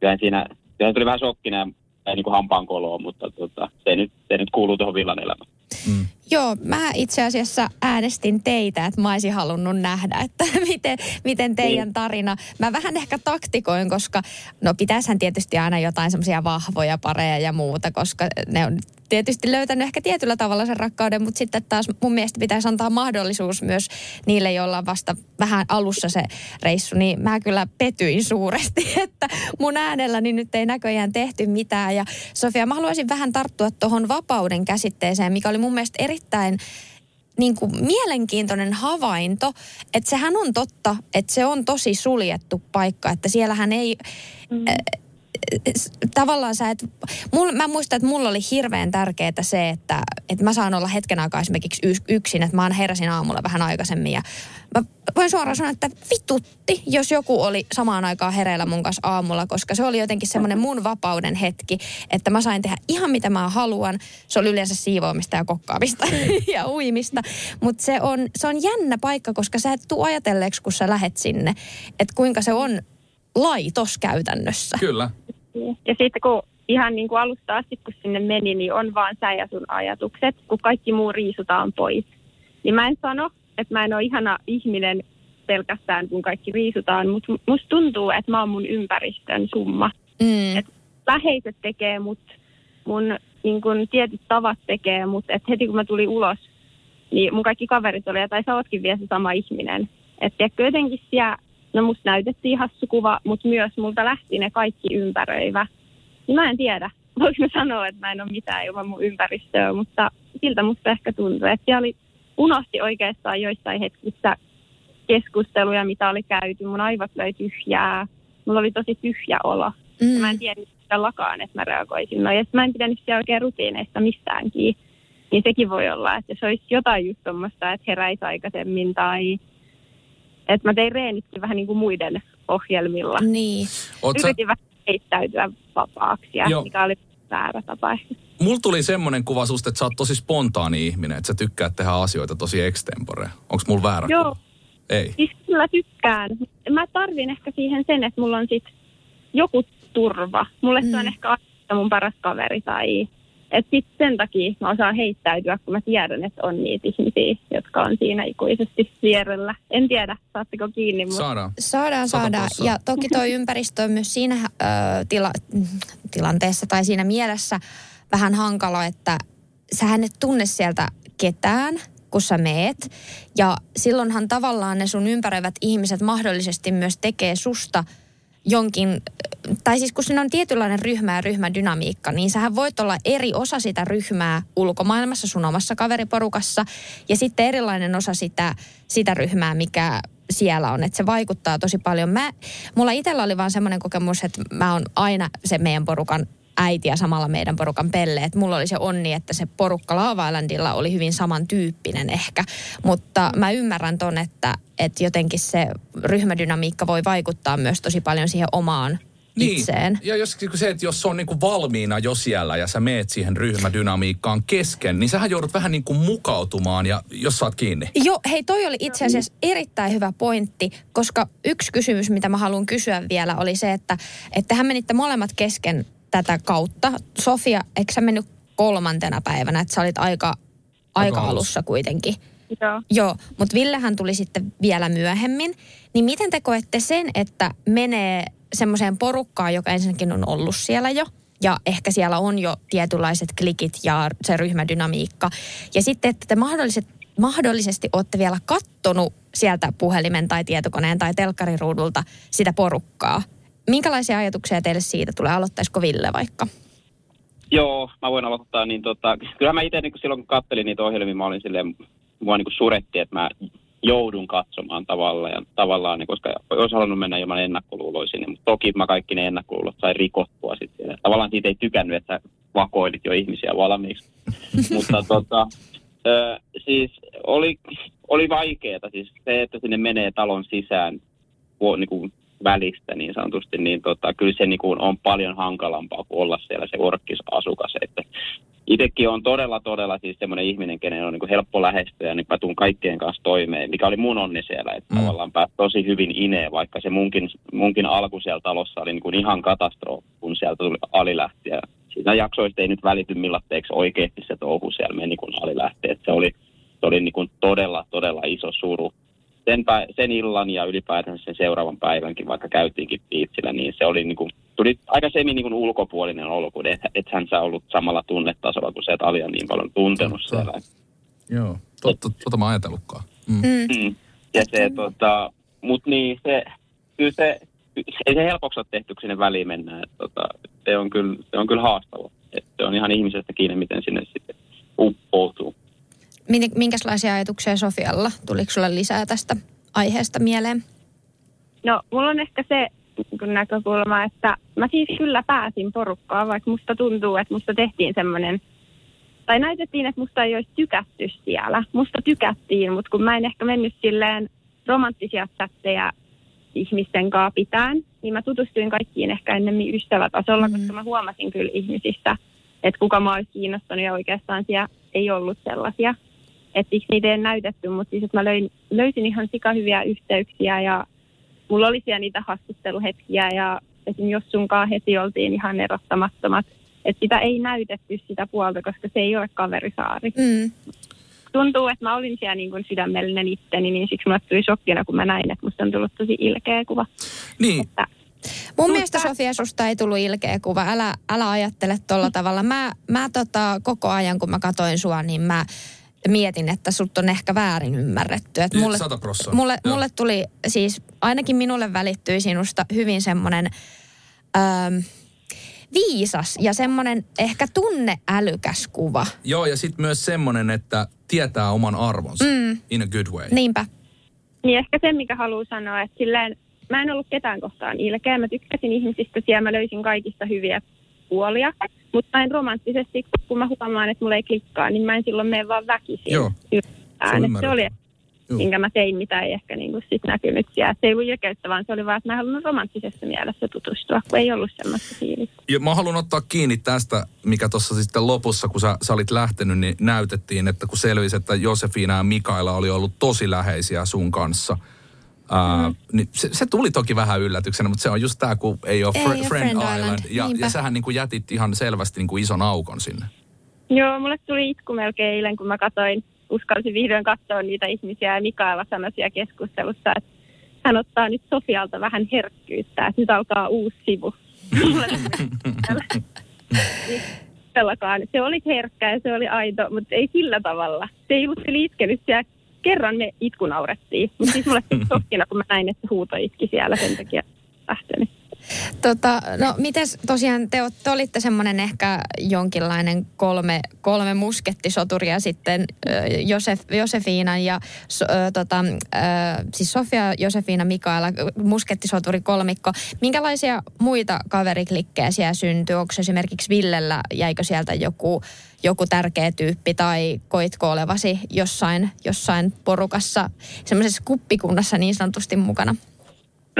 Speaker 4: kyllähän siinä, kyllähän tuli vähän shokkina ja niin kuin hampaan koloon, mutta tota, se, nyt, se nyt kuuluu tuohon villan elämään.
Speaker 1: Mm.
Speaker 2: Joo, mä itse asiassa äänestin teitä, että mä olisin halunnut nähdä, että miten, miten teidän
Speaker 4: Niin.
Speaker 2: tarina. Mä vähän ehkä taktikoin, koska no pitäisihän tietysti aina jotain semmoisia vahvoja pareja ja muuta, koska ne on tietysti löytänyt ehkä tietyllä tavalla sen rakkauden, mutta sitten taas mun mielestä pitäisi antaa mahdollisuus myös niille, joilla on vasta vähän alussa se reissu, niin mä kyllä petyin suuresti, että mun äänelläni nyt ei näköjään tehty mitään. Ja Sofia, mä haluaisin vähän tarttua tuohon vapauden käsitteeseen, mikä oli mun mielestä erittäin niin kuin mielenkiintoinen havainto, että sehän on totta, että se on tosi suljettu paikka, että siellähän ei,
Speaker 3: Mm.
Speaker 2: Tavallaan sä et, mul, mä muistan, että mulla oli hirveän tärkeää se, että, että mä saan olla hetken aikaa esimerkiksi yksin, että mä heräsin aamulla vähän aikaisemmin ja mä voin suoraan sanoa, että vitutti, jos joku oli samaan aikaan hereillä mun kanssa aamulla, koska se oli jotenkin semmoinen mun vapauden hetki, että mä sain tehdä ihan mitä mä haluan. Se oli yleensä siivoamista ja kokkaamista ja uimista, mutta se on, se on jännä paikka, koska sä et tuu ajatelleeksi, kun sä lähet sinne, että kuinka se on laitos käytännössä.
Speaker 1: Kyllä.
Speaker 3: Ja sitten kun ihan niin kuin alusta asti, kun sinne meni, niin on vaan sä ja sun ajatukset, kun kaikki muu riisutaan pois. Niin mä en sano, että mä en ole ihana ihminen pelkästään, kun kaikki riisutaan, mutta musta tuntuu, että mä oon mun ympäristön summa.
Speaker 2: Mm.
Speaker 3: Et läheiset tekee mut, mun niin kun, tietyt tavat tekee mut, että heti kun mä tulin ulos, niin mun kaikki kaverit oli, tai sä ootkin vielä se sama ihminen. Että jotenkin siellä, no musta näytettiin hassu kuva, mutta myös multa lähti ne kaikki ympäröivä. Niin mä en tiedä, voiko mä sanoa, että mä en ole mitään ilman mun ympäristöä, mutta siltä musta ehkä tuntuu, että siellä oli, unohti oikeastaan joissain hetkissä keskusteluja, mitä oli käyty. Mun aivot löi tyhjää. Mulla oli tosi tyhjä olo. Mm. Mä en tiedä lakaan, että mä reagoisin. No, ja mä en pitänyt siellä oikein rutiineista mistäänkin. Niin sekin voi olla, että jos olisi jotain just tuommoista, että heräisi aikaisemmin tai että mä tein reenitkin vähän niin kuin muiden ohjelmilla.
Speaker 2: Niin.
Speaker 1: Oot sä,
Speaker 3: Yritin vähän heittäytyä vapaaksi, ja
Speaker 1: Joo.
Speaker 3: mikä oli väärä tapa
Speaker 1: mulla tuli semmoinen kuva susta, että sä oot tosi spontaani ihminen, että sä tykkäät tehdä asioita tosi extempore. Onko mulla väärä
Speaker 3: Joo.
Speaker 1: kuva? Ei.
Speaker 3: Siis kyllä tykkään. Mä tarvin ehkä siihen sen, että mulla on sit joku turva. Mulle se on
Speaker 2: Mm.
Speaker 3: ehkä aina mun paras kaveri tai... Että sit sen takia mä osaan heittäytyä, kun mä tiedän, että on niitä ihmisiä, jotka on siinä ikuisesti vierellä. En tiedä, saatteko kiinni, mutta
Speaker 1: Saadaan.
Speaker 2: Saadaan, saadaan. Ja toki tuo ympäristö on myös siinä ö, tila, tilanteessa tai siinä mielessä vähän hankala, että sähän et tunne sieltä ketään, kun sä meet. Ja silloinhan tavallaan ne sun ympäröivät ihmiset mahdollisesti myös tekee susta jonkin, tai siis kun siinä on tietynlainen ryhmä ja ryhmädynamiikka, niin sähän voit olla eri osa sitä ryhmää ulkomaailmassa sun omassa kaveriporukassa ja sitten erilainen osa sitä, sitä ryhmää, mikä siellä on. Että se vaikuttaa tosi paljon. Mä, mulla itsellä oli vaan semmoinen kokemus, että mä oon aina se meidän porukan äiti ja samalla meidän porukan pelle. Et mulla oli se onni, että se porukka Lava Islandilla oli hyvin samantyyppinen ehkä. Mutta mä ymmärrän ton, että, että jotenkin se ryhmädynamiikka voi vaikuttaa myös tosi paljon siihen omaan itseen.
Speaker 1: Ja jos, se, että jos se on niinku valmiina jo siellä ja sä meet siihen ryhmädynamiikkaan kesken, niin sähän joudut vähän niin kuin mukautumaan ja jos saat kiinni.
Speaker 2: Joo, hei toi oli itse asiassa erittäin hyvä pointti, koska yksi kysymys, mitä mä haluan kysyä vielä, oli se, että, että tähän menitte molemmat kesken tätä kautta. Sofia, eikö sä mennyt kolmantena päivänä, että sä olit aika, aika
Speaker 1: alussa.
Speaker 2: alussa kuitenkin?
Speaker 3: joo.
Speaker 2: Joo, mutta Villehän tuli sitten vielä myöhemmin. Niin miten te koette sen, että menee semmoiseen porukkaan, joka ensinnäkin on ollut siellä jo, ja ehkä siellä on jo tietynlaiset klikit ja se ryhmädynamiikka. Ja sitten, että te mahdolliset, mahdollisesti olette vielä kattonut sieltä puhelimen tai tietokoneen tai telkkariruudulta sitä porukkaa. Minkälaisia ajatuksia teille siitä tulee? Aloittaisiko Ville vaikka?
Speaker 4: Joo, mä voin aloittaa. Niin tota, kyllä mä itse niin silloin kun kattelin niitä ohjelmia, mä olin silleen, mua niin suretti, että mä joudun katsomaan tavallaan, ja tavallaan niin, koska olisi halunnut mennä ilman ennakkoluuloisin, niin, mutta toki mä kaikki ne ennakkoluulot sain rikottua sitten. Tavallaan siitä ei tykännyt, että sä vakoilit jo ihmisiä valmiiksi. mutta tota, ö, siis oli, oli vaikeaa, siis se, että sinne menee talon sisään niin kuin välistä niin sanotusti, niin tota, kyllä se niin kuin on paljon hankalampaa kuin olla siellä se orkkisasukas. Että itsekin on todella, todella siis semmoinen ihminen, kenen on niin kuin helppo lähestyä ja niin mä tuun kaikkien kanssa toimeen, mikä oli mun onni siellä, että
Speaker 1: Mm.
Speaker 4: tavallaan pääsi tosi hyvin ineen, vaikka se munkin, munkin alku siellä talossa oli niin kuin ihan katastrofi, kun sieltä tuli alilähti ja siinä jaksoista ei nyt välity millatteeksi oikeasti se touhu siellä meni, kun alilähti, että se oli, se oli niin kuin todella, todella iso suru sen, pä- sen illan ja ylipäätään sen seuraavan päivänkin, vaikka käytiinkin piitsillä, niin se oli niin kuin, tuli aika semi niin kuin ulkopuolinen olo, kun et, et hän sä ollut samalla tunnetasolla, kun sä et Alia niin paljon tuntenut
Speaker 1: Totta.
Speaker 4: siellä.
Speaker 1: Joo, totta, tota mä ajatellutkaan. Mm.
Speaker 2: Mm.
Speaker 4: Mm. Ja se, tota, mut niin, se, kyllä se, ei se helpoksi ole tehty, kun sinne väliin mennään. Et, tota, se, on kyllä, se on kyllä haastava. Et se on ihan ihmisestä kiinni, miten sinne sitten uppoutuu.
Speaker 2: Min- Minkälaisia ajatuksia Sofialla? Tuliko sulle lisää tästä aiheesta mieleen?
Speaker 3: No, mulla on ehkä se niin näkökulma, että mä siis kyllä pääsin porukkaan, vaikka musta tuntuu, että musta tehtiin semmoinen, tai näytettiin, että musta ei olisi tykätty siellä. Musta tykättiin, mutta kun mä en ehkä mennyt silleen romanttisia chatteja ihmisten kanssa pitään, niin mä tutustuin kaikkiin ehkä ennemmin ystävätasolla,
Speaker 2: Mm.
Speaker 3: mm. koska mä huomasin kyllä ihmisistä, että kuka mä olisi kiinnostunut ja oikeastaan siellä ei ollut sellaisia. Että siksi niitä ei näytetty, mutta siis että mä löin, löysin ihan sikahyviä yhteyksiä ja mulla oli siellä niitä haastatteluhetkiä ja esim. jos sunkaan heti oltiin ihan erottamattomat Että sitä ei näytetty sitä puolta, koska se ei ole kaverisaari.
Speaker 2: Mm.
Speaker 3: Tuntuu, että mä olin siellä niin kuin sydämellinen itteni, niin siksi mulle tuli shokkina, kun mä näin, että musta on tullut tosi ilkeä kuva.
Speaker 1: Niin,
Speaker 3: Että
Speaker 2: Mun
Speaker 3: Mutta-
Speaker 2: mielestä Sofia susta ei tullut ilkeä kuva. Älä, älä ajattele tolla tavalla. Mä, mä tota, koko ajan kun mä katoin sua, niin mä mietin, että sut on ehkä väärin ymmärretty. Et mulle, mulle,
Speaker 1: Joo.
Speaker 2: mulle tuli siis, ainakin minulle välittyi sinusta hyvin semmoinen ähm, viisas ja semmoinen ehkä tunneälykäs kuva.
Speaker 1: Joo, ja sitten myös semmoinen, että tietää oman arvonsa
Speaker 2: Mm.
Speaker 1: in a good way.
Speaker 2: Niinpä.
Speaker 3: Niin ehkä se, mikä haluaa sanoa, että silleen, mä en ollut ketään kohtaan ilkeä. Mä tykkäsin ihmisistä siellä, mä löysin kaikista hyviä puolia. Mutta en romanttisesti, kun mä huomaan, että mulla ei klikkaa, niin mä en silloin mene vaan väkisin.
Speaker 1: Joo. Se
Speaker 3: se oli,
Speaker 1: Joo.
Speaker 3: minkä mä tein, mitä ei ehkä niinku sit näkynyt siellä. Se ei ollut ilkeyttä, vaan se oli vaan, että mä halunnut romanttisessa mielessä tutustua, kun ei ollut semmoista fiilistä.
Speaker 1: Ja mä haluan ottaa kiinni tästä, mikä tuossa sitten lopussa, kun sä, sä olit lähtenyt, niin näytettiin, että kun selvisi, että Josefina ja Mikaela oli ollut tosi läheisiä sun kanssa. Ää,
Speaker 2: Mm.
Speaker 1: niin se, se, tuli toki vähän yllätyksenä, mutta se on just tämä, kun ei ole
Speaker 2: Ei
Speaker 1: fr-
Speaker 2: ole
Speaker 1: Friend, Island.
Speaker 2: Island,
Speaker 1: Ja,
Speaker 2: niinpä.
Speaker 1: ja sähän niin kuin jätit ihan selvästi niin kuin ison aukon sinne.
Speaker 3: Joo, mulle tuli itku melkein eilen, kun mä katsoin, uskalsin vihdoin katsoa niitä ihmisiä ja Mikaela sanoi siellä keskustelussa, että hän ottaa nyt Sofialta vähän herkkyyttä, että nyt alkaa uusi sivu. Se oli herkkä ja se oli aito, mutta ei sillä tavalla. Se ei ollut se liitkenyt siellä. Kerran me itku naurettiin, mutta siis mulle tuli kun mä näin, että huuto itki siellä sen takia lähtenyt.
Speaker 2: Tota, no mites tosiaan te, te olitte semmoinen ehkä jonkinlainen kolme, kolme muskettisoturia sitten Josef, Josefiinan ja so, tota, siis Sofia, Josefiina, Mikaela, muskettisoturi kolmikko. Minkälaisia muita kaveriklikkejä siellä syntyi? Onko esimerkiksi Villellä, jäikö sieltä joku, joku tärkeä tyyppi tai koitko olevasi jossain, jossain porukassa, semmoisessa kuppikunnassa niin sanotusti mukana?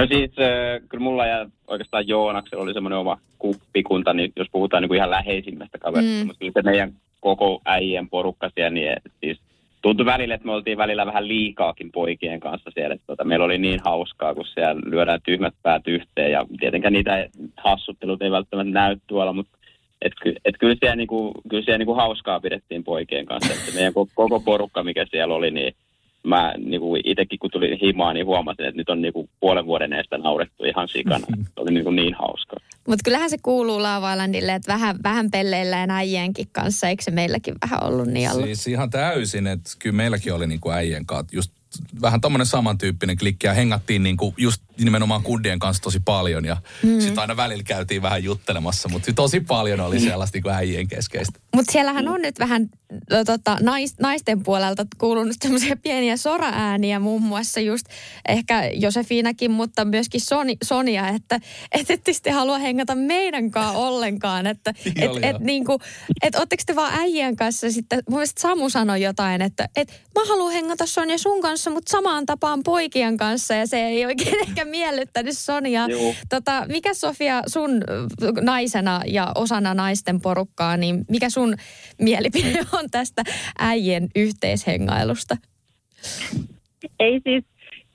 Speaker 4: No siis äh, kyllä mulla ja oikeastaan Joonaksella oli semmoinen oma kuppikunta, niin jos puhutaan niin kuin ihan läheisimmästä kaverista,
Speaker 2: Mm.
Speaker 4: mutta kyllä se meidän koko äijien porukka siellä, niin siis tuntui välillä, että me oltiin välillä vähän liikaakin poikien kanssa siellä. Että tota, meillä oli niin hauskaa, kun siellä lyödään tyhmät päät yhteen ja tietenkään niitä hassuttelut ei välttämättä näy tuolla, mutta et, et kyllä siellä, niinku, kyllä siellä niinku hauskaa pidettiin poikien kanssa. Että meidän koko porukka, mikä siellä oli, niin mä niinku itsekin kun tuli himaan, niin huomasin, että nyt on niinku puolen vuoden eestä naurettu ihan sikana. Se oli niinku niin hauskaa.
Speaker 2: Mutta kyllähän se kuuluu Lava Islandille, että vähän, vähän pelleillään äijienkin kanssa, eikö se meilläkin vähän ollut niin ollut?
Speaker 1: Siis ihan täysin, että kyllä meilläkin oli niin kuin äijien kanssa just vähän tommonen samantyyppinen klikki ja hengattiin niin kuin just nimenomaan kundien kanssa tosi paljon ja mm. sitten aina välillä käytiin vähän juttelemassa, mutta tosi paljon oli sellaista niin kuin äijien keskeistä.
Speaker 2: Mutta siellähän on nyt vähän ö, tota, nais, naisten puolelta kuulunut semmoisia pieniä soraääniä, muun muassa just ehkä Josefiinakin, mutta myöskin Soni, Sonia, että et ette sitten halua hengata meidän kanssa ollenkaan. Että
Speaker 1: Niin
Speaker 2: et,
Speaker 1: oli,
Speaker 2: et,
Speaker 1: joo.
Speaker 2: niinku, et ootteko te vaan äijän kanssa sitten, mun mielestä Samu sanoi jotain, että et mä haluan hengata Sonia sun kanssa, mutta samaan tapaan poikien kanssa ja se ei oikein ehkä miellyttänyt Soniaa.
Speaker 4: Juu.
Speaker 2: Tota, mikä Sofia sun ö, naisena ja osana naisten porukkaa, niin mikä sun mielipide on tästä äijien yhteishengailusta?
Speaker 3: Ei siis,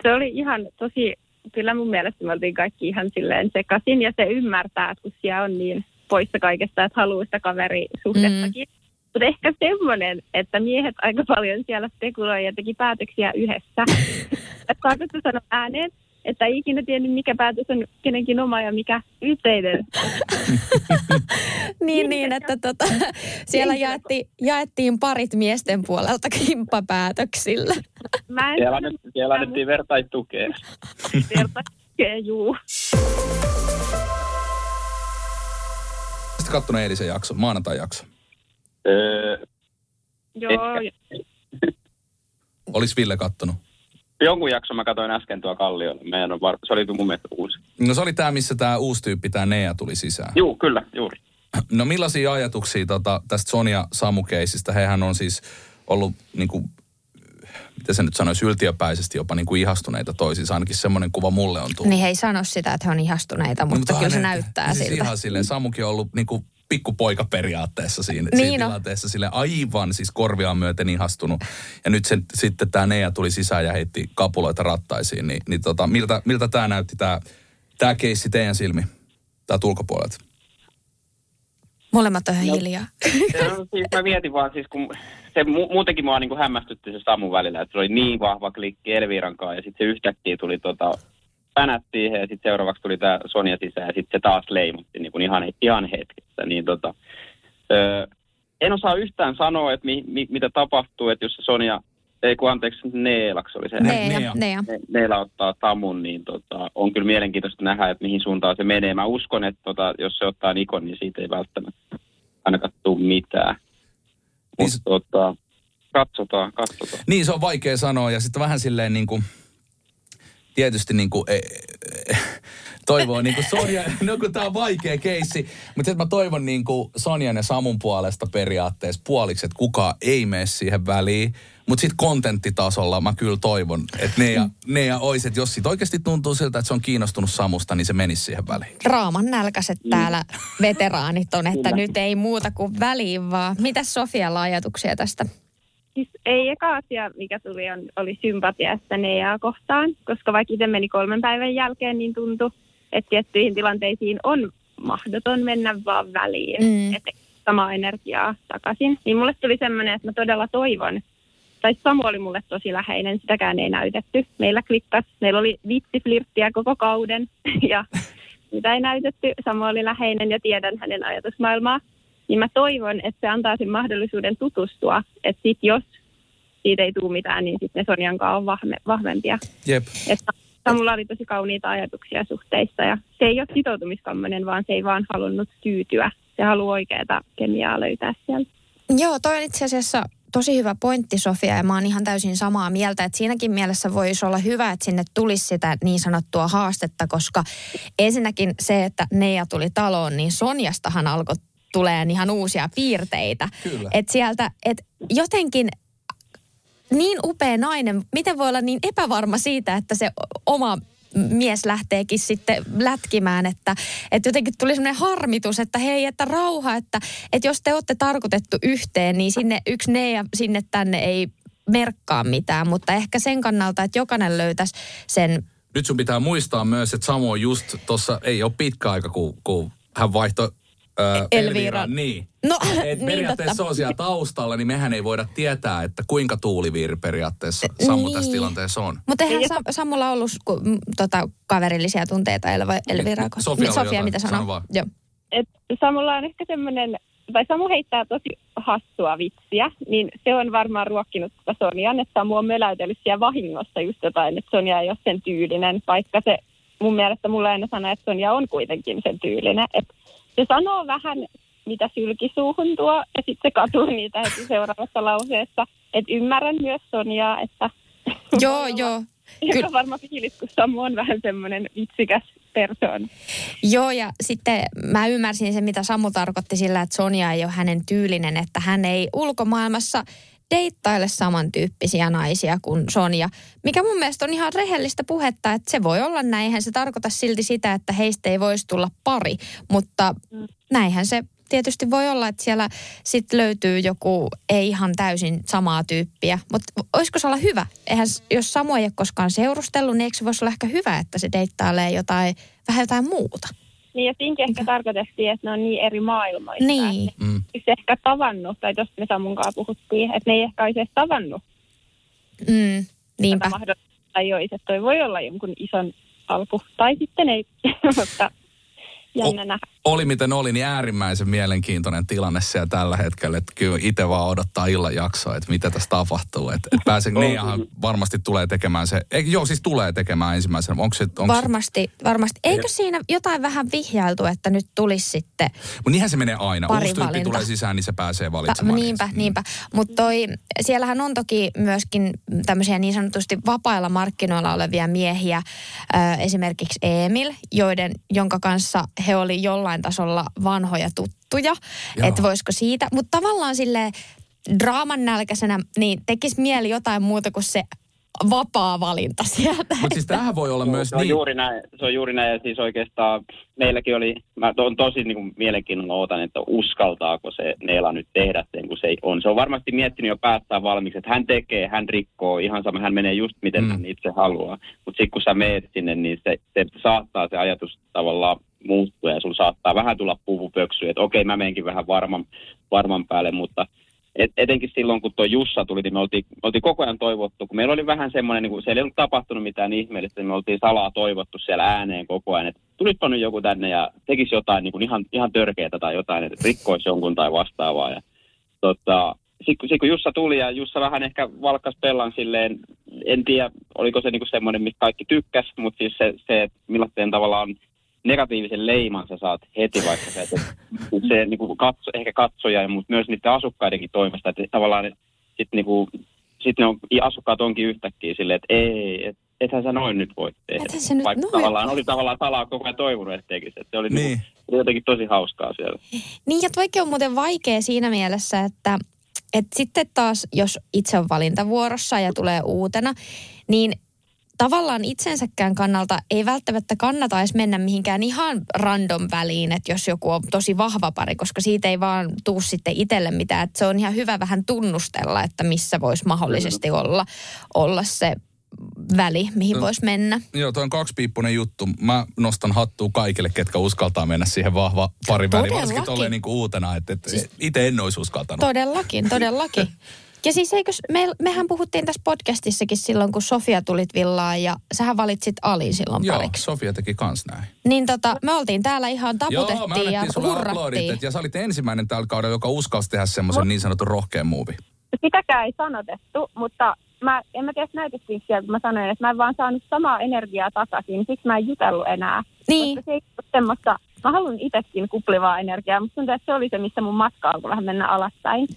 Speaker 3: se oli ihan tosi, kyllä mun mielestä me oltiin kaikki ihan silleen sekaisin ja se ymmärtää, että kun siellä on niin poissa kaikesta, että haluaa sitä kaverisuhdettakin. Mm. Mutta ehkä semmoinen, että miehet aika paljon siellä spekuloi ja teki päätöksiä yhdessä. että saako se sanoa ääneen, että ei ikinä tiennyt, mikä päätös on kenenkin oma ja mikä yhteinen.
Speaker 2: Niin, niin, että tota, siellä jaetti, jaettiin parit miesten puolelta kimppapäätöksillä.
Speaker 3: Mä en
Speaker 4: Siellä, siellä annettiin vertaistukea.
Speaker 3: vertaistukea, juu.
Speaker 1: Sitten kattonut eilisen jakso, maanantai-jakso.
Speaker 4: Öö,
Speaker 3: Joo,
Speaker 1: Olis Ville kattonut?
Speaker 4: Jonkun jakson mä katsoin äsken tuo Kalliolla. Meidän on var... Se oli mun mielestä uusi.
Speaker 1: No se oli tämä, missä tämä uusi tyyppi, tämä Nea tuli sisään.
Speaker 4: Juu, kyllä, juuri.
Speaker 1: No millaisia ajatuksia tota, tästä Sonia Samu-keisistä? Hehän on siis ollut, niin kuin, miten se nyt sanoisi, yltiöpäisesti jopa niin kuin ihastuneita toisiinsa. Ainakin semmoinen kuva mulle on tullut.
Speaker 2: Niin he ei sano sitä, että he on ihastuneita, mutta,
Speaker 1: No,
Speaker 2: kyllä se näyttää
Speaker 1: siis
Speaker 2: siltä.
Speaker 1: ihan silleen, Samukin on ollut niin kuin pikkupoika periaatteessa siinä,
Speaker 2: Niin
Speaker 1: siinä
Speaker 2: on.
Speaker 1: tilanteessa. Sille aivan siis korviaan myöten ihastunut. Ja nyt sen, sitten tämä Nea tuli sisään ja heitti kapuloita rattaisiin. Niin, niin tota, miltä, miltä tämä näytti, tämä tää keissi teidän silmi? Täältä ulkopuolelta.
Speaker 2: Molemmat on ihan hiljaa.
Speaker 4: No, siis mä mietin vaan, siis kun se mu- muutenkin mua niin hämmästytti se Samun välillä, että se oli niin vahva klikki Elviran kanssa ja sitten se yhtäkkiä tuli tota, pänät siihen ja sitten seuraavaksi tuli tämä Sonja sisään ja sitten se taas leimutti niin kuin ihan, ihan hetkessä. Niin tota, öö, en osaa yhtään sanoa, että mi, mi, mitä tapahtuu, että jos se Sonja, ei kun anteeksi, Neelaks oli se.
Speaker 2: Nea,
Speaker 1: Nea.
Speaker 2: Nea.
Speaker 4: Ne- Neela ottaa tamun, niin tota, on kyllä mielenkiintoista nähdä, että mihin suuntaan se menee. Mä uskon, että tota, jos se ottaa Nikon, niin siitä ei välttämättä ainakaan tule mitään.
Speaker 1: Niin
Speaker 4: Mutta tota, katsotaan, katsotaan.
Speaker 1: Niin, se on vaikea sanoa ja sitten vähän silleen niin kuin, tietysti niin kuin, e, e, toivoo niin kuin Sonja, no kun tää on vaikea keissi, mutta sitten mä toivon niin kuin Sonjan ja Samun puolesta periaatteessa puoliksi, että kukaan ei mene siihen väliin. Mutta sitten kontenttitasolla mä kyllä toivon, että ne ja, ne ja ois, että jos sit oikeasti tuntuu siltä, että se on kiinnostunut Samusta, niin se menisi siihen väliin.
Speaker 2: Raaman nälkäiset täällä veteraanit on, että
Speaker 4: Kyllä.
Speaker 2: nyt ei muuta kuin väliin vaan. Mitäs Sofialla ajatuksia tästä?
Speaker 3: Siis ei eka asia, mikä tuli, on, oli sympatia sitä Neaa kohtaan, koska vaikka itse meni kolmen päivän jälkeen, niin tuntui, että tiettyihin tilanteisiin on mahdoton mennä vaan väliin,
Speaker 2: Mm.
Speaker 3: että samaa energiaa takaisin. Niin mulle tuli semmoinen, että mä todella toivon, tai Samu oli mulle tosi läheinen, sitäkään ei näytetty. Meillä klikkas, meillä oli vitsiflirttiä koko kauden ja sitä ei näytetty. Samu oli läheinen ja tiedän hänen ajatusmaailmaa. Niin mä toivon, että se antaa sen mahdollisuuden tutustua, että sit jos siitä ei tule mitään, niin sitten ne Sonjan kanssa on vahve, vahvempia.
Speaker 1: Jep.
Speaker 3: Että Samulla oli tosi kauniita ajatuksia suhteista ja se ei ole sitoutumiskammonen, vaan se ei vaan halunnut tyytyä. Se haluaa oikeaa kemiaa löytää sieltä.
Speaker 2: Joo, toi on itse asiassa tosi hyvä pointti Sofia ja mä oon ihan täysin samaa mieltä, että siinäkin mielessä voisi olla hyvä, että sinne tulisi sitä niin sanottua haastetta, koska ensinnäkin se, että Neija tuli taloon, niin Sonjastahan alkoi tulee ihan uusia piirteitä.
Speaker 1: Kyllä.
Speaker 2: Että sieltä, että jotenkin niin upea nainen, miten voi olla niin epävarma siitä, että se oma mies lähteekin sitten lätkimään, että, että jotenkin tuli semmoinen harmitus, että hei, että rauha, että, että jos te olette tarkoitettu yhteen, niin sinne yksi ne ja sinne tänne ei merkkaa mitään, mutta ehkä sen kannalta, että jokainen löytäisi sen
Speaker 1: Nyt sun pitää muistaa myös, että Samu on just tuossa, ei ole pitkä aika, kun, kun hän vaihtoi Äh,
Speaker 2: Elvira.
Speaker 1: Niin.
Speaker 2: No,
Speaker 1: Et
Speaker 2: niin
Speaker 1: periaatteessa
Speaker 2: totta.
Speaker 1: se on siellä taustalla, niin mehän ei voida tietää, että kuinka tuuliviiri periaatteessa Sammu tässä
Speaker 2: Niin.
Speaker 1: tilanteessa on.
Speaker 2: Mutta eihän
Speaker 3: Ei,
Speaker 2: Sam, Sammulla ollut ku, m, tota, kaverillisia tunteita Elva, Elviraa kohtaan.
Speaker 1: Sofia
Speaker 2: Sofia
Speaker 1: jotain.
Speaker 2: mitä
Speaker 1: Sano
Speaker 2: sanoo?
Speaker 1: vaan.
Speaker 2: Joo.
Speaker 3: Et Samulla on ehkä semmoinen, tai Samu heittää tosi hassua vitsiä, niin se on varmaan ruokkinut sitä Sonjan, että Samu on möläytellyt siellä vahingossa just jotain, että Sonja ei ole sen tyylinen, vaikka se mun mielestä mulle aina sanoo, että Sonja on kuitenkin sen tyylinen. Et se sanoo vähän, mitä sylkisuuhun tuo, ja sitten se katuu niitä heti seuraavassa lauseessa. Et ymmärrän myös Sonjaa, että
Speaker 2: Joo, joo.
Speaker 3: Kyllä. Varmaan fiilis, kun Samu on vähän semmoinen vitsikäs persoona.
Speaker 2: Joo, ja sitten mä ymmärsin sen, mitä Samu tarkoitti sillä, että Sonja ei ole hänen tyylinen, että hän ei ulkomaailmassa deittaile samantyyppisiä naisia kuin Sonja. Mikä mun mielestä on ihan rehellistä puhetta, että se voi olla näin. Eihän se tarkoita silti sitä, että heistä ei voisi tulla pari, mutta näinhän se tietysti voi olla, että siellä sitten löytyy joku ei ihan täysin samaa tyyppiä. Mutta olisiko se olla hyvä? Eihän, jos Samu ei ole koskaan seurustellut, niin eikö se voisi olla ehkä hyvä, että se deittailee jotain, vähän jotain muuta?
Speaker 3: Niin ja siinäkin ehkä tarkoitettiin, että ne on niin eri maailmoista.
Speaker 2: Niin.
Speaker 1: Mm.
Speaker 3: olisi ehkä tavannut, tai tuosta me Samun kanssa puhuttiin, että ne ei ehkä olisi edes tavannut
Speaker 2: Mm, niinpä.
Speaker 3: tätä olisi. Että toi voi olla jonkun ison alku. Tai sitten ei, mutta jännä nähdä.
Speaker 1: Oli miten oli, niin äärimmäisen mielenkiintoinen tilanne siellä tällä hetkellä. Että kyllä itse vaan odottaa illan jaksoa, että mitä tässä tapahtuu. Että et pääsen, Neijahan varmasti tulee tekemään se, ei, joo siis tulee tekemään ensimmäisenä. Onko se, onko se
Speaker 2: Varmasti, varmasti. Eikö siinä jotain vähän vihjailtu, että nyt tulisi sitten
Speaker 1: Mutta niinhän se menee aina. Uusi tyyppi tulee sisään, niin se pääsee
Speaker 2: Va,
Speaker 1: valitsemaan.
Speaker 2: niinpä,
Speaker 1: ensin.
Speaker 2: niinpä. Mutta toi, siellähän on toki myöskin tämmöisiä niin sanotusti vapailla markkinoilla olevia miehiä, ö, esimerkiksi Emil, joiden, jonka kanssa he oli jollain tasolla vanhoja tuttuja. Että voisiko siitä, mutta tavallaan sille draaman nälkäisenä, niin tekisi mieli jotain muuta kuin se vapaa valinta sieltä.
Speaker 1: Mutta siis tämähän voi olla myös
Speaker 4: se on
Speaker 1: niin.
Speaker 4: juuri näin, se on juuri näin, ja siis oikeastaan meilläkin oli, mä on tosi niin kuin mielenkiinnolla otan, että uskaltaako se Neela nyt tehdä sen, kun se ei on. Se on varmasti miettinyt jo päästään valmiiksi, että hän tekee, hän rikkoo, ihan sama, hän menee just miten
Speaker 1: mm.
Speaker 4: hän itse haluaa. Mutta sitten kun sä meet sinne, niin se, se saattaa se ajatus tavallaan muuttua ja sulla saattaa vähän tulla puvupöksyä, että okei mä menenkin vähän varman, varman päälle, mutta et, etenkin silloin, kun tuo Jussa tuli, niin me oltiin, me oltiin koko ajan toivottu, kun meillä oli vähän semmoinen, niin kuin, siellä ei ollut tapahtunut mitään ihmeellistä, niin me oltiin salaa toivottu siellä ääneen koko ajan, että tulispa nyt joku tänne ja tekisi jotain niin ihan, ihan törkeätä tai jotain, että rikkoisi jonkun tai vastaavaa. Ja, tota, sitten sit kun Jussa tuli ja Jussa vähän ehkä valkas pellan silleen, en tiedä oliko se niinku semmoinen, mistä kaikki tykkäs, mutta siis se, se millaisen tavallaan negatiivisen leiman sä saat heti, vaikka se, että se niin kuin katso, ehkä katsoja, mutta myös niiden asukkaidenkin toimesta, että tavallaan sitten niin kuin, sit ne on, asukkaat onkin yhtäkkiä silleen, että ei, et, ethän sä noin nyt voi tehdä.
Speaker 2: Se nyt
Speaker 4: Vaikka
Speaker 2: noin
Speaker 4: tavallaan oli tavallaan salaa koko ajan toivonut, että tekisi. Että se oli
Speaker 1: Niin.
Speaker 4: niin. Niin jotenkin tosi hauskaa siellä.
Speaker 2: Niin ja toikin on muuten vaikea siinä mielessä, että, että sitten taas, jos itse on valintavuorossa ja tulee uutena, niin tavallaan itsensäkään kannalta ei välttämättä kannata edes mennä mihinkään ihan random väliin, että jos joku on tosi vahva pari, koska siitä ei vaan tuu sitten itselle mitään. Että se on ihan hyvä vähän tunnustella, että missä voisi mahdollisesti olla, olla se väli, mihin
Speaker 1: No.
Speaker 2: voisi mennä.
Speaker 1: Joo, toi on kaksipiippunen juttu. Mä nostan hattua kaikille, ketkä uskaltaa mennä siihen vahva parin väliin. Varsinkin tolleen niin uutena, että, että
Speaker 2: Siis-
Speaker 1: itse en olisi uskaltanut.
Speaker 2: Todellakin, todellakin. Ja siis eikös, me, mehän puhuttiin tässä podcastissakin silloin, kun Sofia tulit villaan ja sähän valitsit Ali silloin
Speaker 1: Joo,
Speaker 2: pariksi.
Speaker 1: Sofia teki kans näin.
Speaker 2: Niin tota, me oltiin täällä ihan
Speaker 1: Joo, me
Speaker 2: taputettiin ja
Speaker 1: aplodit,
Speaker 2: hurrattiin.
Speaker 1: ja sä olit ensimmäinen tällä kaudella, joka uskalsi tehdä semmoisen niin sanotun rohkean muuvi.
Speaker 3: Sitäkään ei sanotettu, mutta mä, en mä tiedä, näytettiinkö siellä, kun mä sanoin, että mä en vaan saanut samaa energiaa takaisin, siksi mä en jutellut enää.
Speaker 2: Niin,
Speaker 3: Koska se ei ole semmoista, mä haluan itsekin kuplivaa energiaa, mutta tuntuu, että se oli se, missä mun matka alkoi vähän mennä alaspäin.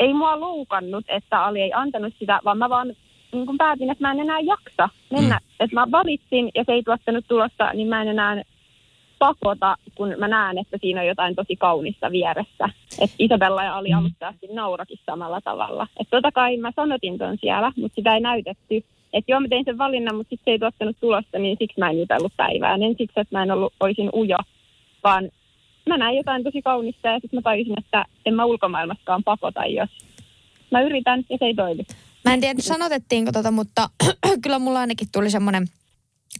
Speaker 3: Ei mua loukannut, että Ali ei antanut sitä, vaan mä vaan niin kun päätin, että mä en enää jaksa mennä. Mm. Että mä valitsin ja se ei tuottanut tulosta, niin mä en enää pakota, kun mä näen, että siinä on jotain tosi kaunista vieressä. Että Isabella ja Ali alusta asti naurakin samalla tavalla. Että totta kai mä sanotin ton siellä, mutta sitä ei näytetty. Että joo, mä tein sen valinnan, mutta sitten se ei tuottanut tulosta, niin siksi mä en jutellut päivään. En siksi, että mä en ollut, olisin ujo, vaan mä näin jotain tosi kaunista ja sitten mä tajusin, että en mä ulkomaailmassakaan pakota, jos mä yritän ja se ei toimi.
Speaker 2: mä en tiedä sanotettiinko tota, mutta kyllä mulla ainakin tuli semmoinen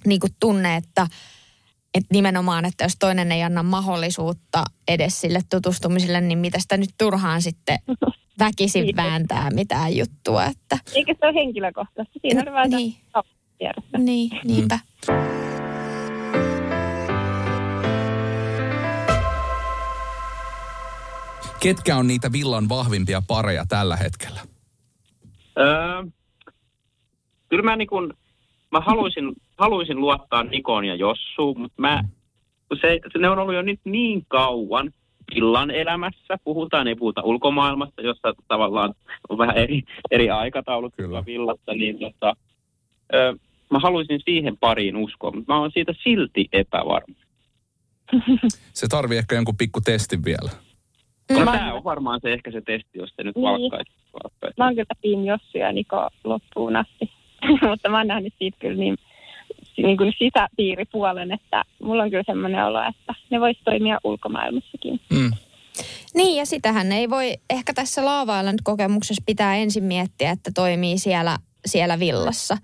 Speaker 2: niin tunne, että, että nimenomaan, että jos toinen ei anna mahdollisuutta edes sille tutustumiselle, niin mitä sitä nyt turhaan sitten väkisin
Speaker 3: Kiitos.
Speaker 2: vääntää mitään juttua. Että,
Speaker 3: Eikä se ole henkilökohtaista. Siinä oli vähän
Speaker 2: niin, niin, niinpä.
Speaker 1: Ketkä on niitä villan vahvimpia pareja tällä hetkellä?
Speaker 4: Öö, kyllä mä, niin kun, mä haluaisin, haluaisin luottaa Nikoon ja Jossuun, mutta mä, se, se, ne on ollut jo nyt niin kauan illan elämässä. Puhutaan, ei puhuta ulkomaailmasta, jossa tavallaan on vähän eri, eri aikataulut
Speaker 1: Kyllä.
Speaker 4: kyllä. villassa. Niin, tota, öö, mä haluaisin siihen pariin uskoa, mutta mä oon siitä silti epävarma.
Speaker 1: Se tarvii ehkä jonkun pikku testin vielä.
Speaker 4: No,
Speaker 3: Mä-
Speaker 4: tämä on varmaan se ehkä se testi, jos se nyt
Speaker 3: Niin.
Speaker 4: valkkaisi. valkkaisi.
Speaker 3: Mä oon kyllä Team Jossu ja Niko loppuun asti. Mutta mä oon nähnyt siitä kyllä niin, niin kuin sisäpiiripuolen, että mulla on kyllä semmoinen olo, että ne vois toimia ulkomaailmassakin.
Speaker 1: Mm.
Speaker 2: Niin ja sitähän ei voi ehkä tässä Laava nyt kokemuksessa pitää ensin miettiä, että toimii siellä, siellä villassa.